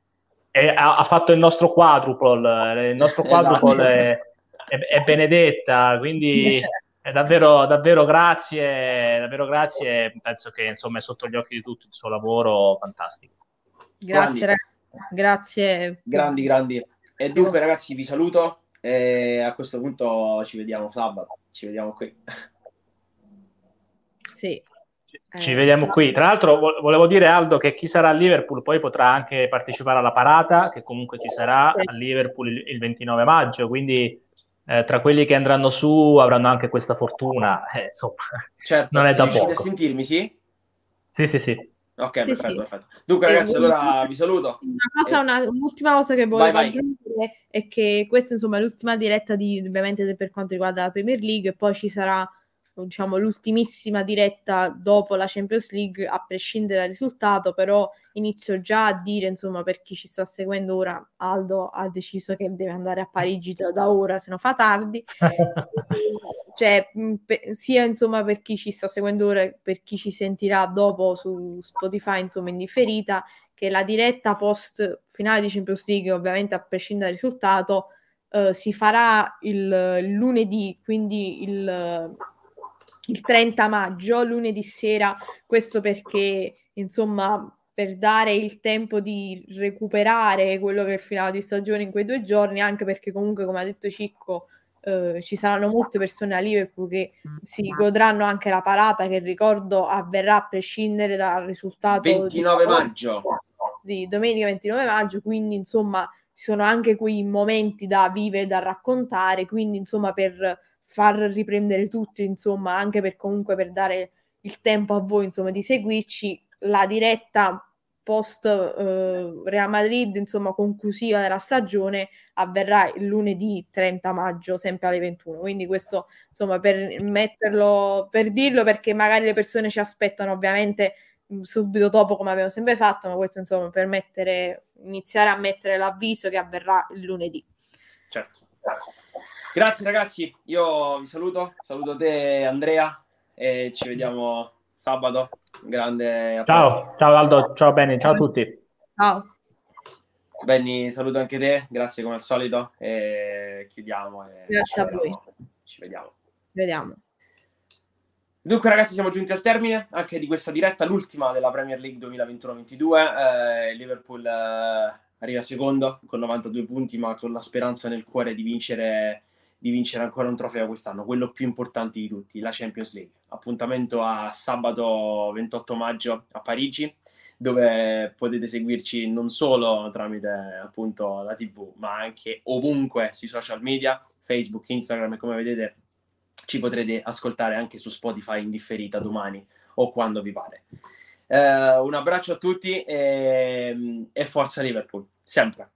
e, ha, fatto il nostro quadruple, il nostro quadruple esatto. è, è, è, Benedetta, quindi è davvero, davvero grazie, davvero grazie, penso che insomma è sotto gli occhi di tutti il suo lavoro fantastico. Grazie, grandi. grazie. Grandi, grandi. E dunque ragazzi vi saluto e a questo punto ci vediamo sabato, ci vediamo qui. Sì. Ci eh, vediamo qui. Tra l'altro, volevo dire Aldo che chi sarà a Liverpool poi potrà anche partecipare alla parata, che comunque ci sarà a Liverpool il, il 29 maggio. Quindi, eh, tra quelli che andranno su avranno anche questa fortuna. [LAUGHS] Eh, insomma, certo, non è da poco. a sentirmi, sì? Sì, sì, sì. Ok, Sì, perfetto, sì. perfetto. Dunque, ragazzi, allora vi saluto. Una cosa, una- un'ultima cosa che volevo vai. aggiungere è che questa insomma è l'ultima diretta di, ovviamente per quanto riguarda la Premier League e poi ci sarà diciamo l'ultimissima diretta dopo la Champions League a prescindere dal risultato però inizio già a dire insomma per chi ci sta seguendo ora Aldo ha deciso che deve andare a Parigi già da ora se no fa tardi. [LAUGHS] Cioè, pe- sia insomma per chi ci sta seguendo ora e per chi ci sentirà dopo su Spotify, insomma, in differita, che la diretta post finale di Champions League, ovviamente a prescindere dal risultato, eh, si farà il, il lunedì, quindi il, il 30 maggio, lunedì sera, questo perché, insomma, per dare il tempo di recuperare quello che è il finale di stagione in quei due giorni, anche perché comunque, come ha detto Cicco, eh, ci saranno molte persone a Liverpool che si godranno anche la parata che ricordo avverrà a prescindere dal risultato 29 di, maggio. di domenica 29 maggio quindi insomma ci sono anche quei momenti da vivere da raccontare quindi insomma per far riprendere tutto insomma anche per comunque per dare il tempo a voi insomma di seguirci. La diretta post eh, Real Madrid insomma conclusiva della stagione avverrà il lunedì 30 maggio sempre alle 21 quindi questo insomma per metterlo per dirlo perché magari le persone ci aspettano ovviamente mh, subito dopo come abbiamo sempre fatto ma questo insomma per mettere iniziare a mettere l'avviso che avverrà il lunedì. Certo. Grazie ragazzi, io vi saluto, saluto te Andrea e ci vediamo sabato. Grande. Ciao, ciao Aldo, ciao Benny, ciao a tutti. ciao Benny, saluto anche te, grazie come al solito e chiudiamo. E Grazie a ci voi. vediamo. Ci vediamo. vediamo Dunque ragazzi siamo giunti al termine anche di questa diretta, l'ultima della Premier League 2021-22. Eh, Liverpool eh, arriva secondo con 92 punti ma con la speranza nel cuore di vincere, di vincere ancora un trofeo quest'anno, quello più importante di tutti, la Champions League. Appuntamento a sabato 28 maggio a Parigi dove potete seguirci non solo tramite appunto la TV ma anche ovunque sui social media, Facebook, Instagram e come vedete ci potrete ascoltare anche su Spotify in differita domani o quando vi pare. Eh, un abbraccio a tutti e, e forza Liverpool, sempre.